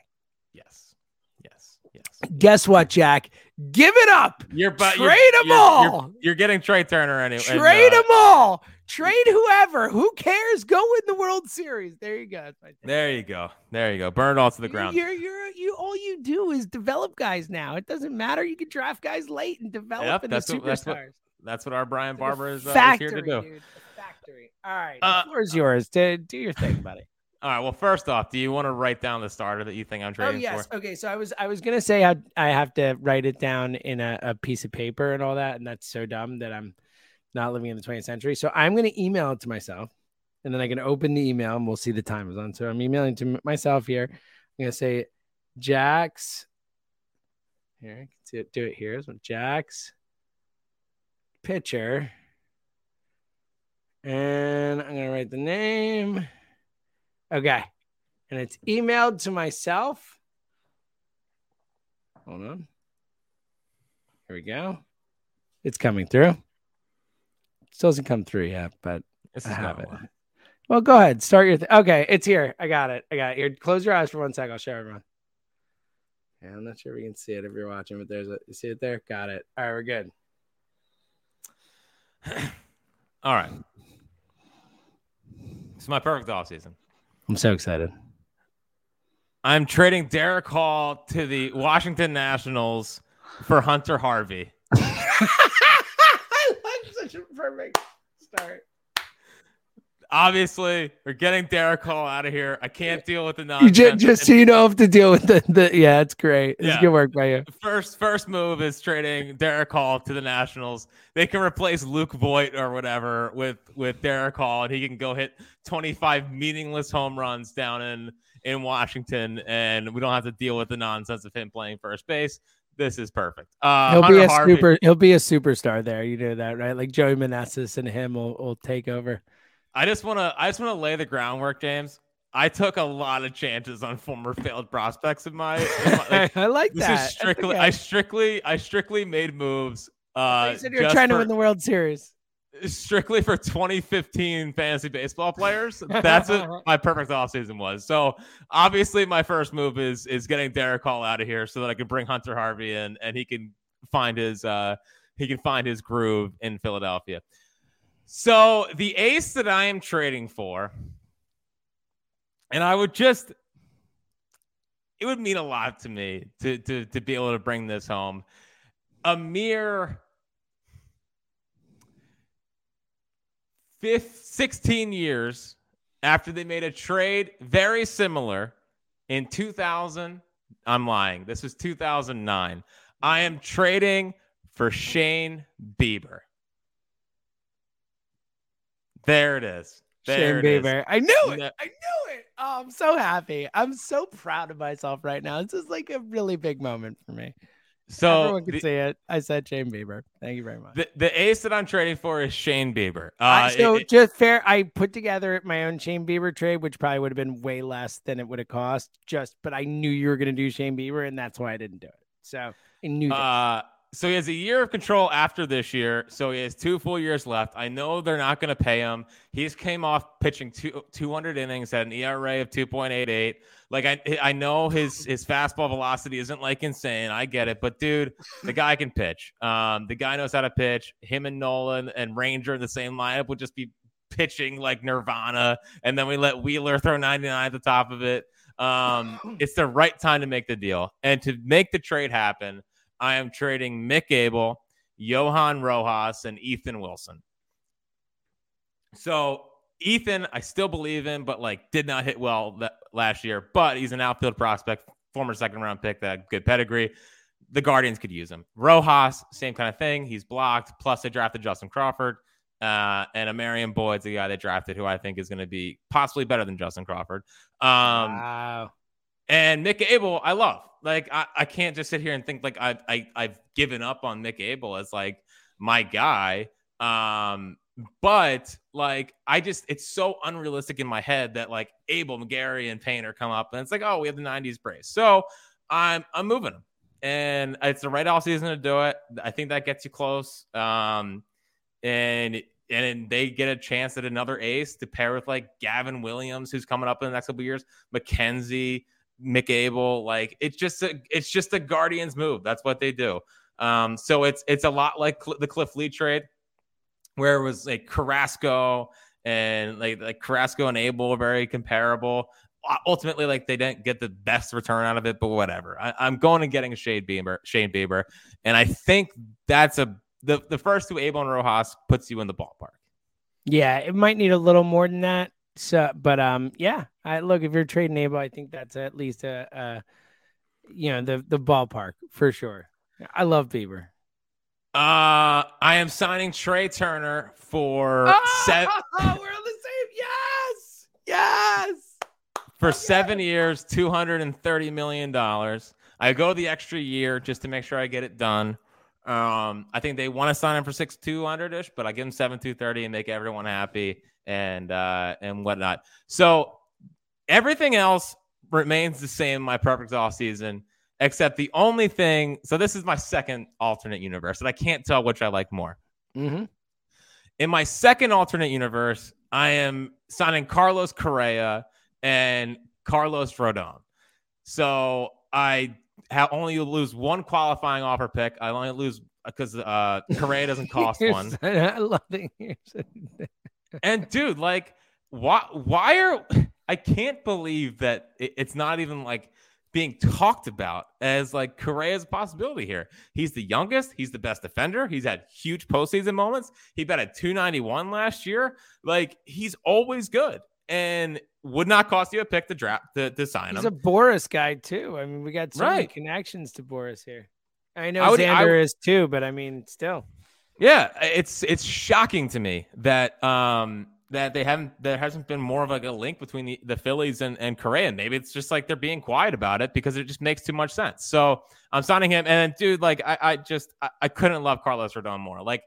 Yes. Yes. Yes. Guess what, Jack? Give it up. You're but Trade you're, 'em you're- all! You're, you're getting Trea Turner anyway. and, Trade uh, them all. Trade whoever. Who cares? Go win the World Series. There you go. That's my take. There you go. There you go. Burn it all to the ground. You're, you're, you. All you do is develop guys now. It doesn't matter. You can draft guys late and develop Yep, into that's what- that's what- superstars. That's what our Brian It's like a Barber is, uh, is here to do. dude. A factory. All right. Uh, the floor is yours. Do, do your thing, buddy. All right. Well, first off, do you want to write down the starter that you think I'm trading Oh trading yes. for? Okay. So I was I was gonna say I I have to write it down in a, a piece of paper and all that, and that's so dumb that I'm not living in the 20th century. So I'm gonna email it to myself, and then I can open the email and we'll see the time is on. So I'm emailing to myself here. I'm gonna say Jack's. Here, I can see it, do it here. So Jack's pitcher, and I'm gonna write the name. Okay and it's emailed to myself. Hold on. Here we go. It's coming through. It still hasn't come through yet, but This I is not it. one. Well, go ahead. Start your. Th- okay, it's here. I got it. I got it. Here, close your eyes for one sec. I'll show everyone. Yeah, I'm not sure if we can see it if you're watching, but there's a. You see it there? Got it. All right, we're good. All right. It's my perfect offseason. I'm so excited. I'm trading Darick Hall to the Washington Nationals for Hunter Harvey. I like such a perfect start. Obviously, we're getting Darick Hall out of here. I can't deal with the You nonsense. just, just so you know have to deal with the, the yeah, it's great. It's Yeah. good work by you. first first move is trading Darick Hall to the Nationals. They can replace Luke Voit or whatever with with Darick Hall, and he can go hit 25 meaningless home runs down in in Washington, and we don't have to deal with the nonsense of him playing first base. This is perfect. Uh, he'll Hunter be a Harvey- super. He'll be a superstar there. You know that, right? Like Joey Meneses and him will, will take over. I just want to I just want to lay the groundwork, James. I took a lot of chances on former failed prospects of my. in my- like, I like this that. is strictly. okay. I strictly. I strictly made moves. Uh, you said you were just trying to win the World Series. strictly for 2015 fantasy baseball players. That's what my perfect offseason was. So obviously my first move is is getting Darick Hall out of here so that I can bring Hunter Harvey in and he can find his uh he can find his groove in Philadelphia. So the ace that I am trading for, and I would just it would mean a lot to me to to to be able to bring this home. A mere fifth, 16 years after they made a trade very similar in 2000. I'm lying. This was 2009. I am trading for Shane Bieber. There it is. There Shane it is. Bieber. I knew it. I knew it. Oh, I'm so happy. I'm so proud of myself right now. This is like a really big moment for me. So Everyone can the, see it. I said Shane Bieber. Thank you very much. the, the ace that I'm trading for is Shane Bieber. Uh, I- so it- just fair. I put together my own Shane Bieber trade, which probably would have been way less than it would have cost. Just, but I knew you were going to do Shane Bieber, and that's why I didn't do it. So I knew. Uh, so he has a year of control after this year. So he has two full years left. I know they're not going to pay him. He's came off pitching two, 200 innings, at an ERA of 2.88. Like I, I know his his fastball velocity isn't like insane. I get it, but dude, the guy can pitch. Um, the guy knows how to pitch. Him and Nolan and Ranger in the same lineup would just be pitching like Nirvana, and then we let Wheeler throw 99 at the top of it. Um, it's the right time to make the deal and to make the trade happen. I am trading Mick Abel, Johan Rojas, and Ethan Wilson. So Ethan, I still believe in, but like did not hit well last year. But he's an outfield prospect, former second round pick, that good pedigree. the Guardians could use him. Rojas, same kind of thing. He's blocked. Plus, they drafted Justin Crawford. Uh, and Emaarion Boyd's the guy they drafted, who I think is going to be possibly better than Justin Crawford. Um, wow. And Mick Abel, I love. Like, I, I can't just sit here and think like I, I I've given up on Mick Abel as like my guy. Um, but like I just it's so unrealistic in my head that like Abel, McGarry, and Painter come up and it's like, oh, we have the 90s brace. So I'm I'm moving them. And it's the right off season to do it. I think that gets you close. Um and and they get a chance at another ace to pair with like Gavin Williams, who's coming up in the next couple years, McKenzie, Mick Abel. Like it's just a it's just a Guardians move. That's what they do. Um, so it's it's a lot like Cl- the Cliff Lee trade, where it was like Carrasco and like like Carrasco and Abel very comparable. Ultimately, like they didn't get the best return out of it, but whatever. I, am going and getting a Shane Bieber, Shane Bieber, and I think that's a the the first two Abel and Rojas puts you in the ballpark. Yeah, it might need a little more than that. So, but um, yeah, I look if you're trading Abel, I think that's at least a, a you know the the ballpark for sure. I love Bieber. Uh, I am signing Trea Turner for oh, seven. we're on the same. Yes, yes. For oh, seven yes. years, two hundred and thirty million dollars. I go the extra year just to make sure I get it done. Um, I think they want to sign him for six two hundred ish, but I give him seven two thirty and make everyone happy and uh and whatnot. So everything else remains the same. My perfect off season except the only thing. So this is my second alternate universe, and I can't tell which I like more. Mm-hmm. In my second alternate universe, I am signing Carlos Correa and Carlos Rodon. So I have only lose one qualifying offer pick. I only lose because uh, Correa doesn't cost one. I love it. And dude, like, why? Why are I can't believe that it, it's not even like being talked about as like Correa's possibility here. He's the youngest. He's the best defender. He's had huge postseason moments. He bet at 291 last year. Like he's always good and would not cost you a pick to draft to, to sign he's him. He's a Boris guy too. I mean, we got so right. many connections to Boris here. I know I would, Xander I, is too, but I mean, still. Yeah, it's it's shocking to me that um that they haven't there hasn't been more of like a link between the, the Phillies and, and Correa. Maybe it's just like they're being quiet about it because it just makes too much sense. So I'm signing him. And dude, like I, I just I, I couldn't love Carlos Rodon more. Like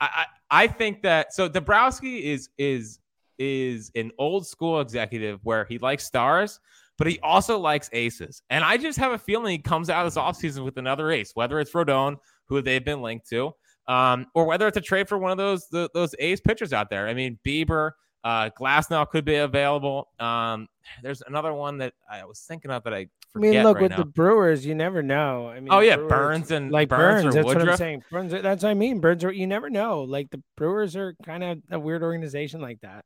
I, I, I think that so Dombrowski is is is an old school executive where he likes stars, but he also likes aces. And I just have a feeling he comes out of this offseason with another ace, whether it's Rodon, who they've been linked to um, or whether it's a trade for one of those the, those ace pitchers out there. I mean, Bieber, uh, Glasnow could be available. Um, there's another one that I was thinking of that I I mean, look right with now. the Brewers, you never know. I mean, oh yeah, Brewers, Burnes and like Burns. Burnes. or that's Woodruff. what I'm saying. Burnes. that's what I mean. Burnes. are, you never know. Like the Brewers are kind of a weird organization like that.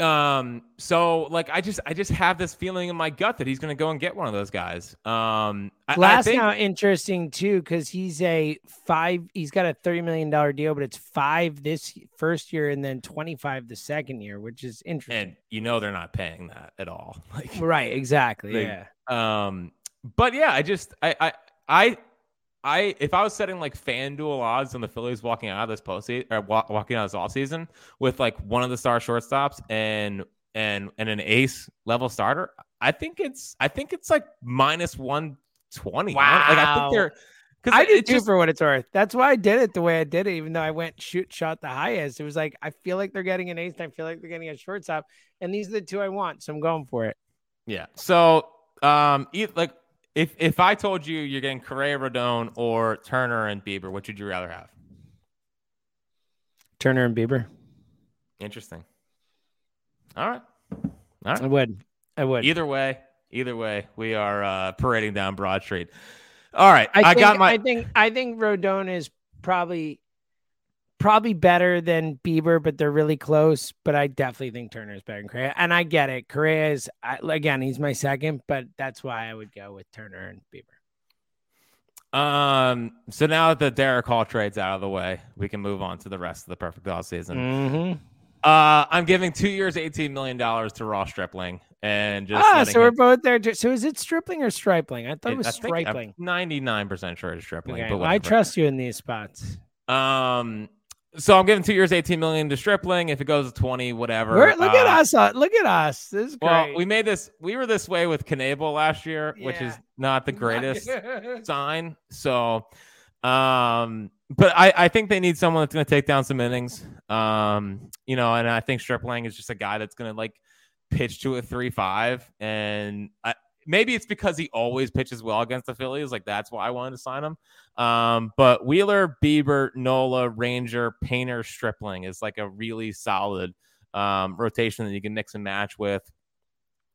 Um, so like I just I just have this feeling in my gut that he's gonna go and get one of those guys. Um I, Glass think... now interesting too, because he's a five he's got a 30 million dollar deal, but it's five this first year and then 25 the second year, which is interesting. And you know they're not paying that at all. Like right, exactly. They, yeah. Um but yeah, I just I I I I if I was setting like FanDuel odds on the Phillies walking out of this postseason or walking out of this off season with like one of the star shortstops and and and an ace level starter, I think it's I think it's like minus one twenty. Wow. Like I think they're because I did too just, for what it's worth. That's why I did it the way I did it, even though I went shoot shot the highest. It was like I feel like they're getting an ace, and I feel like they're getting a shortstop, and these are the two I want, so I'm going for it. Yeah. So um, like if if I told you you're getting Correa, Rodon, or Turner and Bieber, which would you rather have? Turner and Bieber. Interesting. All right. All right. I would. I would. Either way, either way, we are uh, parading down Broad Street. All right. I, I think, got my. I think I think Rodon is probably probably better than Bieber, but they're really close. But I definitely think Turner is better than Correa. And I get it. Correa is, I, again, he's my second, but that's why I would go with Turner and Bieber. Um. So now that the Darick Hall trade's out of the way, we can move on to the rest of the perfect off season. Mm-hmm. Uh, I'm giving two years, eighteen million dollars to Ross Stripling. and just ah, so we're him- both there. So is it stripling or stripling? I thought it was I stripling. 99% sure it's stripling. Okay, but well, I trust you in these spots. Um, so I'm giving two years, 18 million to Stripling. If it goes to 20, whatever. We're, look at Uh, us. uh, Look at us. This is great. Well, we made this. We were this way with Knebel last year, which is not the greatest sign. So, um, but I, I think they need someone that's going to take down some innings. Um, you know, and I think Stripling is just a guy that's going to like pitch to a three five, and I, maybe it's because he always pitches well against the Phillies. Like that's why I wanted to sign him. Um, but Wheeler, Bieber, Nola, Ranger, Painter, Stripling is like a really solid um, rotation that you can mix and match with.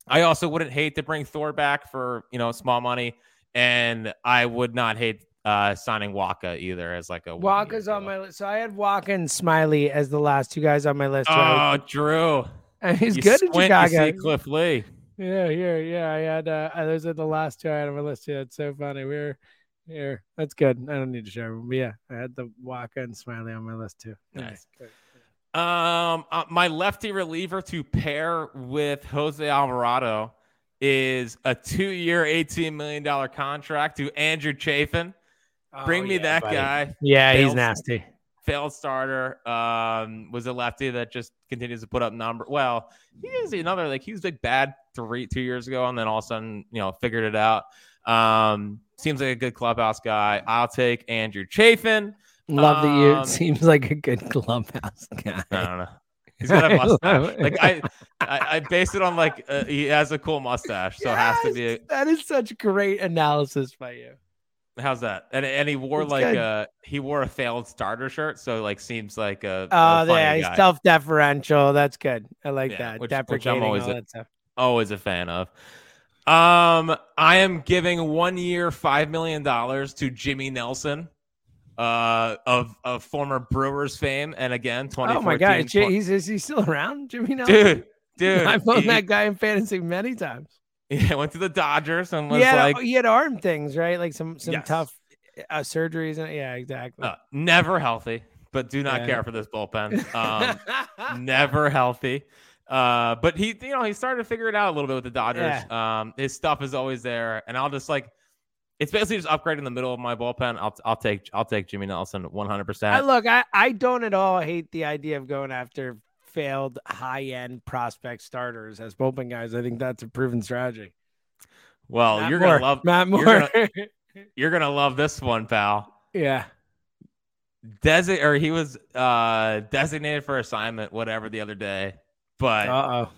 I also wouldn't hate to bring Thor back for you know small money, and I would not hate uh, signing Wacha either as like a Wacha's on my list. So I had Wacha and Smyly as the last two guys on my list. right? Oh, Drew, and he's you good in squint, you Chicago. see Cliff Lee. Yeah, here, yeah. I had uh, those are the last two I had on my list. Yeah, it's so funny. We are here. That's good. I don't need to show them. But yeah, I had the Wacha and Smyly on my list too. Nice. Okay. Um, uh, my lefty reliever to pair with Jose Alvarado is a two-year, eighteen million dollar contract to Andrew Chafin. Bring Oh, me yeah, that buddy. guy. Yeah, he's nasty. Failed starter. Um, was a lefty that just continues to put up number. Well, he is another like he was like bad three two years ago, and then all of a sudden you know figured it out. Um, seems like a good clubhouse guy. I'll take Andrew Chafin. Love that you. Um, It seems like a good clubhouse guy. I don't know. He's got a mustache. like I, I, I base it on like uh, he has a cool mustache, so it has to be. A, that is such great analysis by you. How's that? And and he wore It's like good. a he wore a failed starter shirt, so like seems like a. a Oh, funny yeah, he's self-deferential. That's good. I like Yeah, that. which- which I'm always all a- that stuff. always a fan of. Um, I am giving one year five million dollars to Jimmy Nelson, uh, of of former Brewers fame, and again, twenty. Oh my god, J- he's is he still around, Jimmy? Nelson? dude, dude, I've owned he, that guy in fantasy many times. He went to the Dodgers and was He had, like, he had arm things, right? Like some some Yes. tough uh, surgeries. And, yeah, exactly. uh, never healthy, but do not Yeah. care for this bullpen. Um, never healthy. Uh, but he, you know, he started to figure it out a little bit with the Dodgers. Um, his stuff is always there, and I'll just like, it's basically just upgrading the middle of my bullpen. I'll, I'll take, I'll take Jimmy Nelson 100. percent look, I, I don't at all hate the idea of going after failed high end prospect starters as bullpen guys. I think that's a proven strategy. Well, Matt you're Moore. gonna love, Matt you're Moore. you're gonna love this one, pal. yeah. Desi- or he was uh designated for assignment, whatever, the other day. But Uh oh.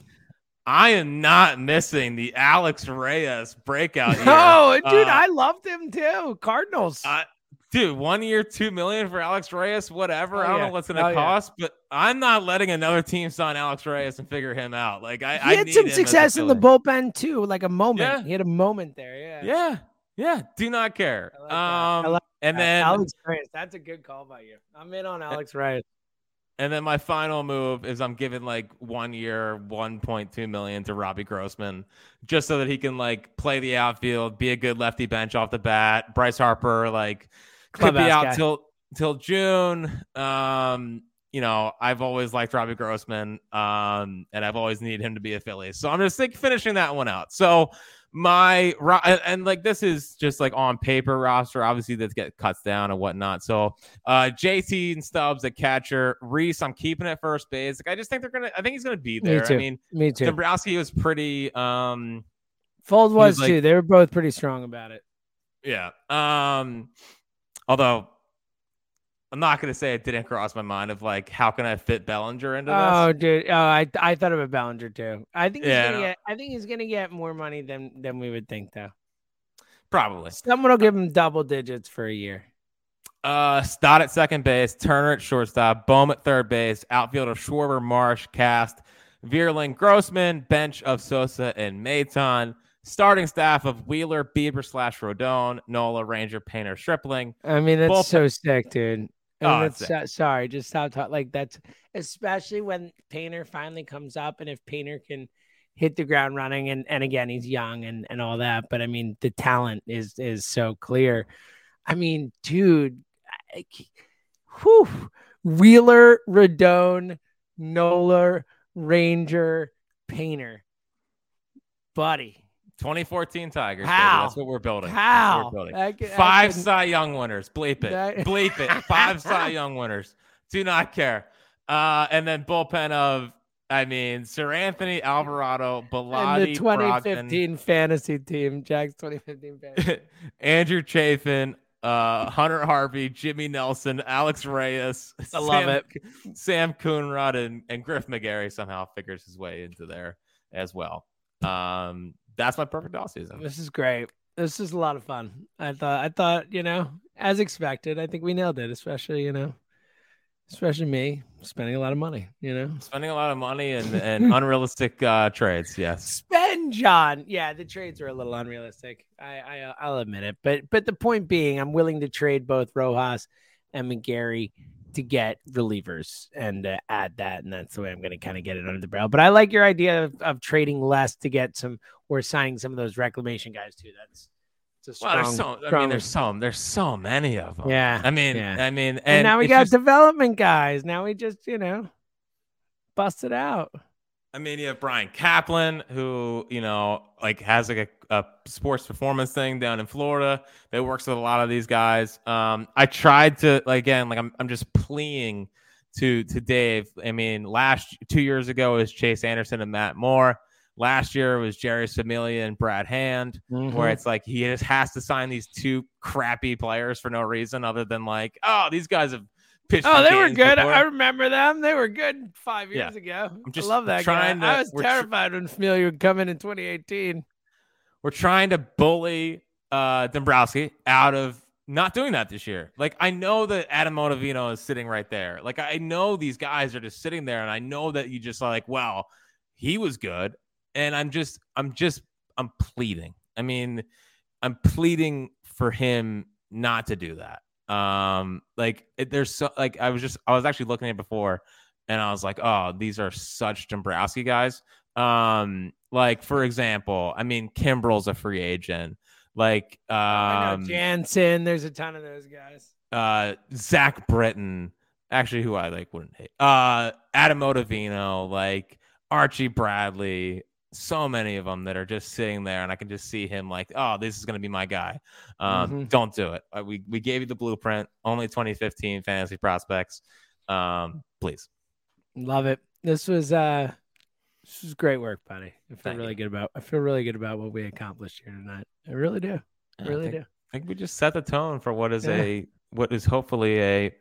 I am not missing the Alex Reyes breakout. Year. Oh, dude, Uh, I loved him too. Cardinals. I- dude, one year, two million for Alex Reyes, whatever. Oh, I don't yeah. know what's gonna Oh, yeah. cost, but I'm not letting another team sign Alex Reyes and figure him out. Like I, he I had need some him as a success in the bullpen too, like a moment. Yeah. He had a moment there. Yeah. Yeah, yeah. Do not care. Like that. Um, like and Uh, then Alex Reyes, that's a good call by you. I'm in on Alex Reyes. and then my final move is I'm giving like one year, 1.2 million to Robbie Grossman, just so that he can like play the outfield, be a good lefty bench off the bat. Bryce Harper like could be out guy. till till June. Um, you know, I've always liked Robbie Grossman, um, and I've always needed him to be a Philly. So I'm just think finishing that one out. So my and, and like this is just like on paper roster. Obviously, that get cuts down and whatnot. So uh JT and Stubbs at catcher, Rhys, I'm keeping at first base. Like I just think they're gonna. I think he's gonna be Me there. I mean, Me too. Dombrowski was pretty. Um, Fuld was was like- too. They were both pretty strong about it. Yeah. Um, although I'm not gonna say it didn't cross my mind of like how can I fit Bellinger into this? Oh, dude. Oh, I I thought about Bellinger too. I think he's Yeah, gonna no. get. I think he's gonna get more money than than we would think, though. Probably. Someone will give him double digits for a year. Uh, Stott at second base, Turner at shortstop, Bohm at third base, outfield of Schwarber, Marsh, Cast, Vierling, Grossman, bench of Sosa and Maton, starting staff of Wheeler, Bieber slash Rodon, Nola, Ranger, Painter, Stripling. I mean, that's Bullpen- so sick, dude. And Oh, that's it's so- sorry, just stop talking. Like that's especially when Painter finally comes up, and if Painter can hit the ground running, and and again he's young and and all that, but I mean the talent is is so clear. I mean, dude, I, whew, Wheeler, Rodon, Nola, Ranger, Painter. buddy. 2014 Tigers. How? Baby. That's what we're building. How? we're building. I I Five couldn't- Cy Young winners. Bleep it. That- Bleep it. Five Cy Young winners. Do not care. Uh, and then bullpen of, I mean, Seranthony Alvarado, and Bellatti, the Brogdon, 2015 fantasy team, Jack's 2015 fantasy. Andrew Chafin, uh, Hunter Harvey, Jimmy Nelson, Alex Reyes. I love Sam, it. Sam Coonrod and, and Griff McGarry somehow figures his way into there as well. Um, that's my perfect off season. This is great. This is a lot of fun. I thought, I thought, you know, as expected, I think we nailed it, especially, you know, especially me spending a lot of money, you know. Spending a lot of money and, and unrealistic uh, trades. Yes. Spend, John. Yeah, the trades are a little unrealistic. I, I uh, I'll admit it. But but the point being, I'm willing to trade both Rojas and McGarry to get relievers and uh, add that, and that's the way I'm going to kind of get it under the barrel. But I like your idea of, of trading less to get some or signing some of those reclamation guys too. That's it's a Well, strong. there's so. I strong- mean, there's so. There's so many of them. Yeah, I mean, yeah. I mean, and, and, now we got just- development guys. Now we just you know bust it out. I mean, you have Brian Kaplan, who you know, like has like a, a sports performance thing down in Florida that works with a lot of these guys. Um, I tried to like again, like I'm, I'm just pleading to to Dave. I mean, last two years ago was Chase Anderson and Matt Moore. Last year it was Jeurys Familia and Brad Hand, Mm-hmm. where it's like he just has to sign these two crappy players for no reason other than like, oh, these guys have pitched. Oh, they were good. before. I remember them. They were good five Yeah. years ago. I'm just I love that trying guy. to- I was we're tr- terrified when Familia would come in in 2018. we're trying to bully uh Dombrowski out of not doing that this year. Like I know that Adam Ottavino is sitting right there. Like I know these guys are just sitting there, and I know that you just like, well, he was good, and I'm just, I'm just, I'm pleading. I mean, I'm pleading for him not to do that. Um, like it, there's so like I was just, I was actually looking at it before, and I was like, oh, these are such Dombrowski guys. Um, like for example, I mean, Kimbrel's a free agent. Like, I know um, Jansen. There's a ton of those guys. uh, Zach Britton, actually, who I like wouldn't hate. Uh, Adam Ottavino, like Archie Bradley, so many of them that are just sitting there, and I can just see him like, oh, this is gonna be my guy. Um, Mhm. Don't do it. Uh, we we gave you the blueprint. Only 2015 fantasy prospects. Um, please. Love it. This was uh this was great work, buddy. I feel Thank really you. good about I feel really good about what we accomplished here tonight. I really do. I I really think, do. I think we just set the tone for what is Yeah. a what is hopefully a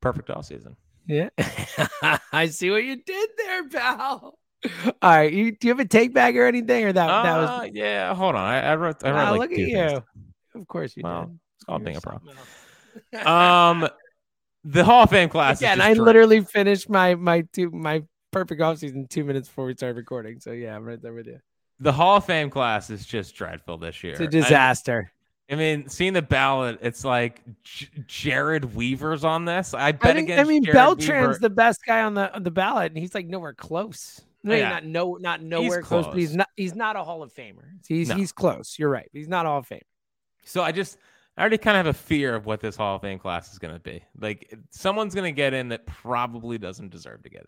perfect off season. Yeah. I see what you did there, pal. All right. You do you have a take back or anything? Or that that was Uh, yeah. Hold on. I, I wrote. I wrote like look at two things. you. Of course you Well, did. It's called being a pro. Um, the Hall of Fame class. Yeah, and I dra- literally finished my my two my perfect off season two minutes before we started recording. So yeah, I'm right there with you. the Hall of Fame class is just dreadful this year. It's a disaster. I, mean, seeing the ballot, it's like J- Jered Weaver's on this. I I, bet think, I mean, Jared Beltran's Weaver. the best guy on the on the ballot, and he's like nowhere close. No, Yeah. not no, not nowhere close. But he's not. He's not a Hall of Famer. He's No. he's close. You're right. He's not a Hall of Famer. So I just, I already kind of have a fear of what this Hall of Fame class is going to be. Like someone's going to get in that probably doesn't deserve to get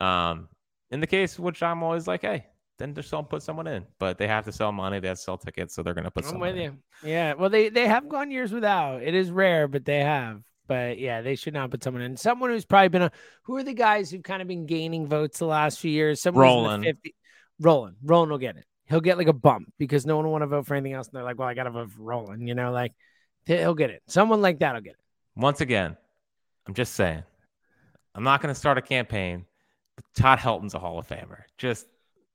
in. Um, in the case which I'm always like, hey, then just don't put someone in. But they have to sell money, they have to sell tickets, so they're going to put I'm someone with in. you. Yeah. Well, they they have gone years without. It is rare, but they have. But yeah, they should not put someone in. Someone who's probably been a. Who are the guys who've kind of been gaining votes the last few years? Someone who's in the Rolen. 50 Rolen. Rolen will get it. He'll get like a bump because no one will want to vote for anything else. And they're like, well, I got to vote for Rolen. You know, like he'll get it. Someone like that will get it. Once again, I'm just saying, I'm not going to start a campaign. But Todd Helton's a Hall of Famer. Just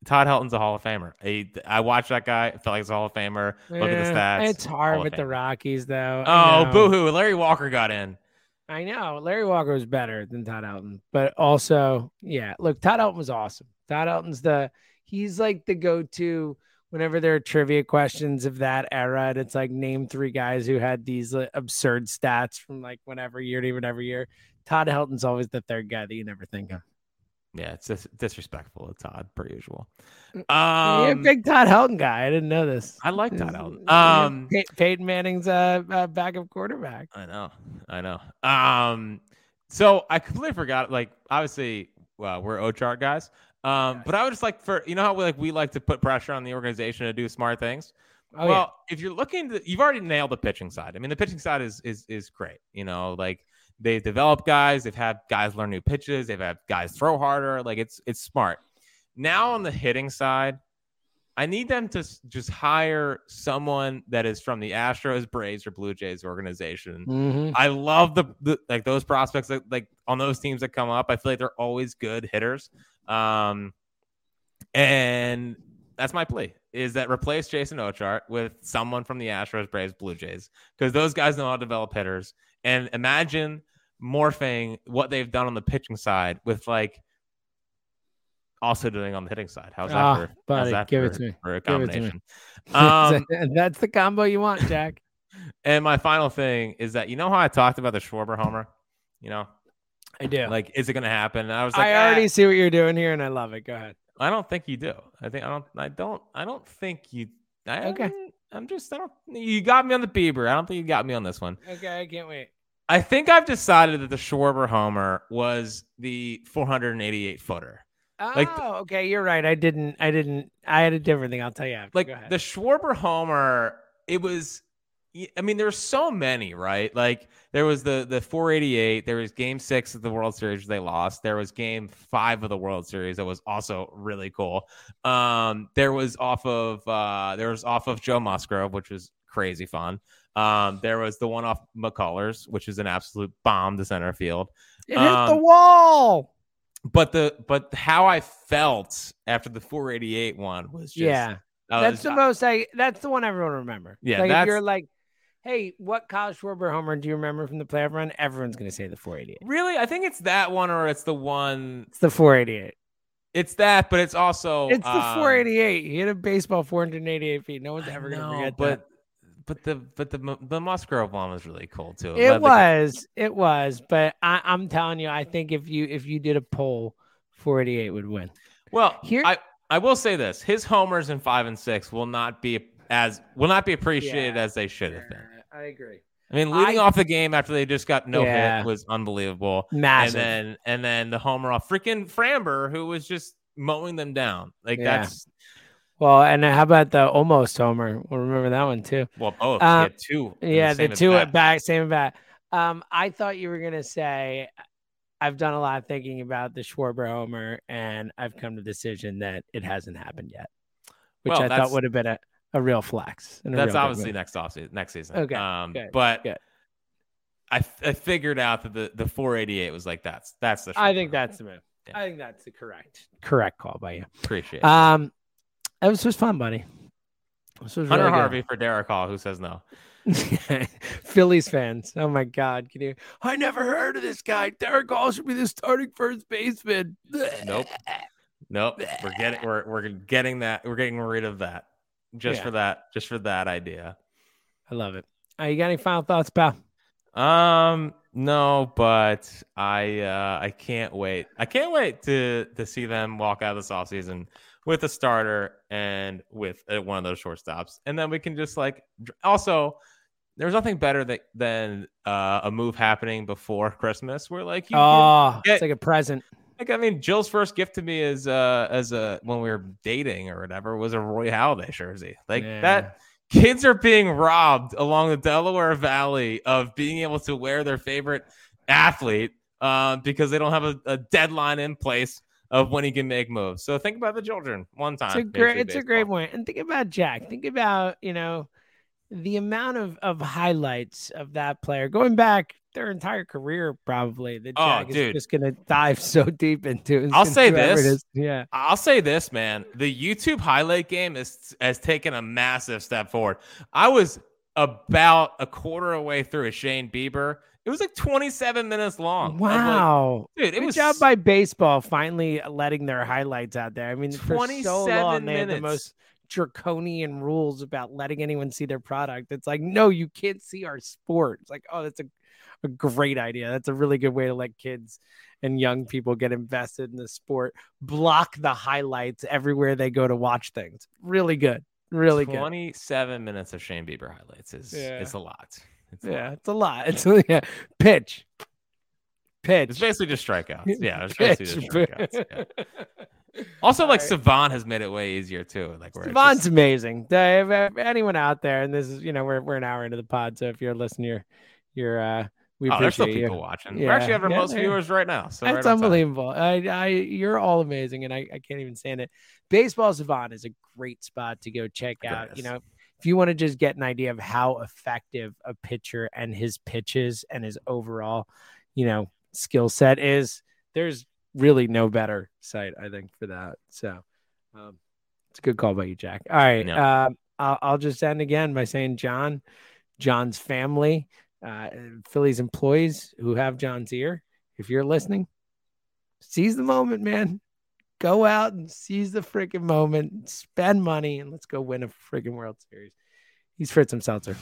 Todd Helton's a Hall of Famer. I, I watched that guy. Felt like he's a Hall of Famer. Look at the Eh, stats. It's hard with the Rockies, though. Oh, boo hoo! Larry Walker got in. I know Larry Walker was better than Todd Helton, but also, yeah, look, Todd Helton was awesome. Todd Helton's the he's like the go-to whenever there are trivia questions of that era, and it's like name three guys who had these absurd stats from like whenever year to whatever year. Todd Helton's always the third guy that you never think of. Yeah, it's dis- disrespectful to Todd per usual. You're a Um, big Todd Helton guy. I didn't know this. I like Todd Helton. Um, Pey- Peyton Manning's uh, uh backup quarterback. I know, I know. Um, so I completely forgot. Like, obviously, well, we're Ochart guys. Um, but I would just like for you know how we like we like to put pressure on the organization to do smart things. Oh, well, if you're looking to, you've already nailed the pitching side. I mean, the pitching side is is is great. You know, like they've developed guys, they've had guys learn new pitches, they've had guys throw harder. Like it's it's smart. Now on the hitting side, I need them to just hire someone that is from the Astros, Braves, or Blue Jays organization. Mhm. I love the, the like those prospects that like on those teams that come up. I feel like they're always good hitters. Um, and that's my plea is that replace Jason Ochart with someone from the Astros, Braves, Blue Jays because those guys know how to develop hitters. And imagine morphing what they've done on the pitching side with like also doing on the hitting side. How's that Ah, for, buddy, that give for, it to me. for a Give it to me. combination? Um, That's the combo you want, Jack. and my final thing is that you know how I talked about the Schwarber homer, you know, I do. like is it going to happen? And I was like, I "Ah, already see what you're doing here, and I love it. Go ahead. I don't think you do. I think I don't. I don't. I don't think you. I, Okay. I'm just. I don't. You got me on the Bieber. I don't think you got me on this one. Okay, I can't wait. I think I've decided that the Schwarber homer was the 488 footer. Oh, Like the- okay, you're right. I didn't. I didn't. I had a different thing. I'll tell you after. Like the Schwarber homer. It was. I mean, there's so many, right? Like there was the the 488. There was Game Six of the World Series they lost. There was Game Five of the World Series that was also really cool. Um, there was off of uh, there was off of Joe Musgrove, which was crazy fun. Um, there was the one off McCullers, which is an absolute bomb to center field. it hit the um, wall. But the but how I felt after the 488 one was just yeah, that's was- the most. I. That's the one everyone remember. Yeah, like if you're like, hey, what Kyle Schwarber homer do you remember from the playoff run? Everyone's gonna say the 488. really I think it's that one or it's the one It's the 488. It's that, but it's also It's the um, 488. He hit a baseball 488 feet. No one's ever gonna know, forget but that. But the but the the Musgrove one was really cool too. It the- was, it was, but I, I'm telling you, I think if you if you did a poll, 488 would win. well. Here- I I will say this: his homers in five and six will not be as will not be appreciated Yeah. as they should have been. I agree. I mean, leading I- off the game after they just got no Yeah. hit was unbelievable. Massive. And then and then the homer off freaking Framber, who was just mowing them down. Like Yeah. that's well, and how about the almost homer? We'll remember that one too. well both. Um, had two. Yeah, the same two at at back, same at bat. Um, I thought you were gonna say I've done a lot of thinking about the Schwarber homer, and I've come to the decision that it hasn't happened yet, which Well, I thought would have been a, a real flex. and a That's real obviously next off next season. Okay, Um, good, but good. I, f- I figured out that the, the 488 was like that's that's the. I think that's the move. Yeah. I think that's the correct correct call by you. appreciate. it. Um, it was just fun, buddy. This was Hunter really good. Harvey for Darick Hall, who says no. Phillies fans. Oh my God. Can you? I never heard of this guy. Darick Hall should be the starting first baseman. Nope. Nope. We're getting we're we're getting that we're getting rid of that just Yeah. for that just for that idea. I love it. Uh, you got any final thoughts, pal? Um, no, but I uh I can't wait. I can't wait to to see them walk out of this offseason with a starter and with uh, one of those shortstops, and then we can just like also. There's nothing better that, than uh, a move happening before Christmas, where like you, you- Oh, get- it's like a present. like I mean, Jill's first gift to me is uh as a when we were dating or whatever was a Roy Halladay jersey. Like Yeah. that kids are being robbed along the Delaware Valley of being able to wear their favorite athlete uh, because they don't have a, a deadline in place of when he can make moves. So think about the children one time. It's a great. It's a great point. And think about Jack. Think about you know the amount of of highlights of that player going back their entire career, probably. That Oh, Jack is dude. just gonna dive so deep into. I'll say this. is. Yeah. I'll say this, man. The YouTube highlight game is has taken a massive step forward. I was about a quarter away through a Shane Bieber. It was like 27 minutes long. of, like, Wow. dude, it Good was job by baseball finally letting their highlights out there. I mean, for so 27 long they had the minutes. most draconian rules about letting anyone see their product. It's like, no, you can't see our sport. It's like, oh, that's a, a great idea. That's a really good way to let kids and young people get invested in the sport. Block the highlights everywhere they go to watch things. Really good. Really good. 27 minutes of Shane Bieber highlights is Yeah. it's a lot. It's Yeah, it's a lot. It's yeah. pitch. Pitch. It's basically just strikeouts. Yeah, it's pitch. basically just strikeouts. Yeah. Also, like right. Savant has made it way easier too. Like Savant's just- amazing. The- If, if anyone out there, and this is, you know, we're we're an hour into the pod, so if you're listening, you're you're uh we oh, there's still you. people watching. Yeah, We're actually having yeah, most viewers right now. So That's right unbelievable. I, I, you're all amazing, and I, I can't even stand it. Baseball Savant is a great spot to go check out. You know, if you want to just get an idea of how effective a pitcher and his pitches and his overall, you know, skill set is, there's really no better site, I think, for that. So, um, it's a good call by you, Jack. All right, Yeah. um, I'll, I'll just end again by saying, John, John's family, uh, Phillies employees who have John's ear, if you're listening, seize the moment, man. Go out and seize the freaking moment, spend money, and let's go win a freaking World Series. He's Fritz and Seltzer.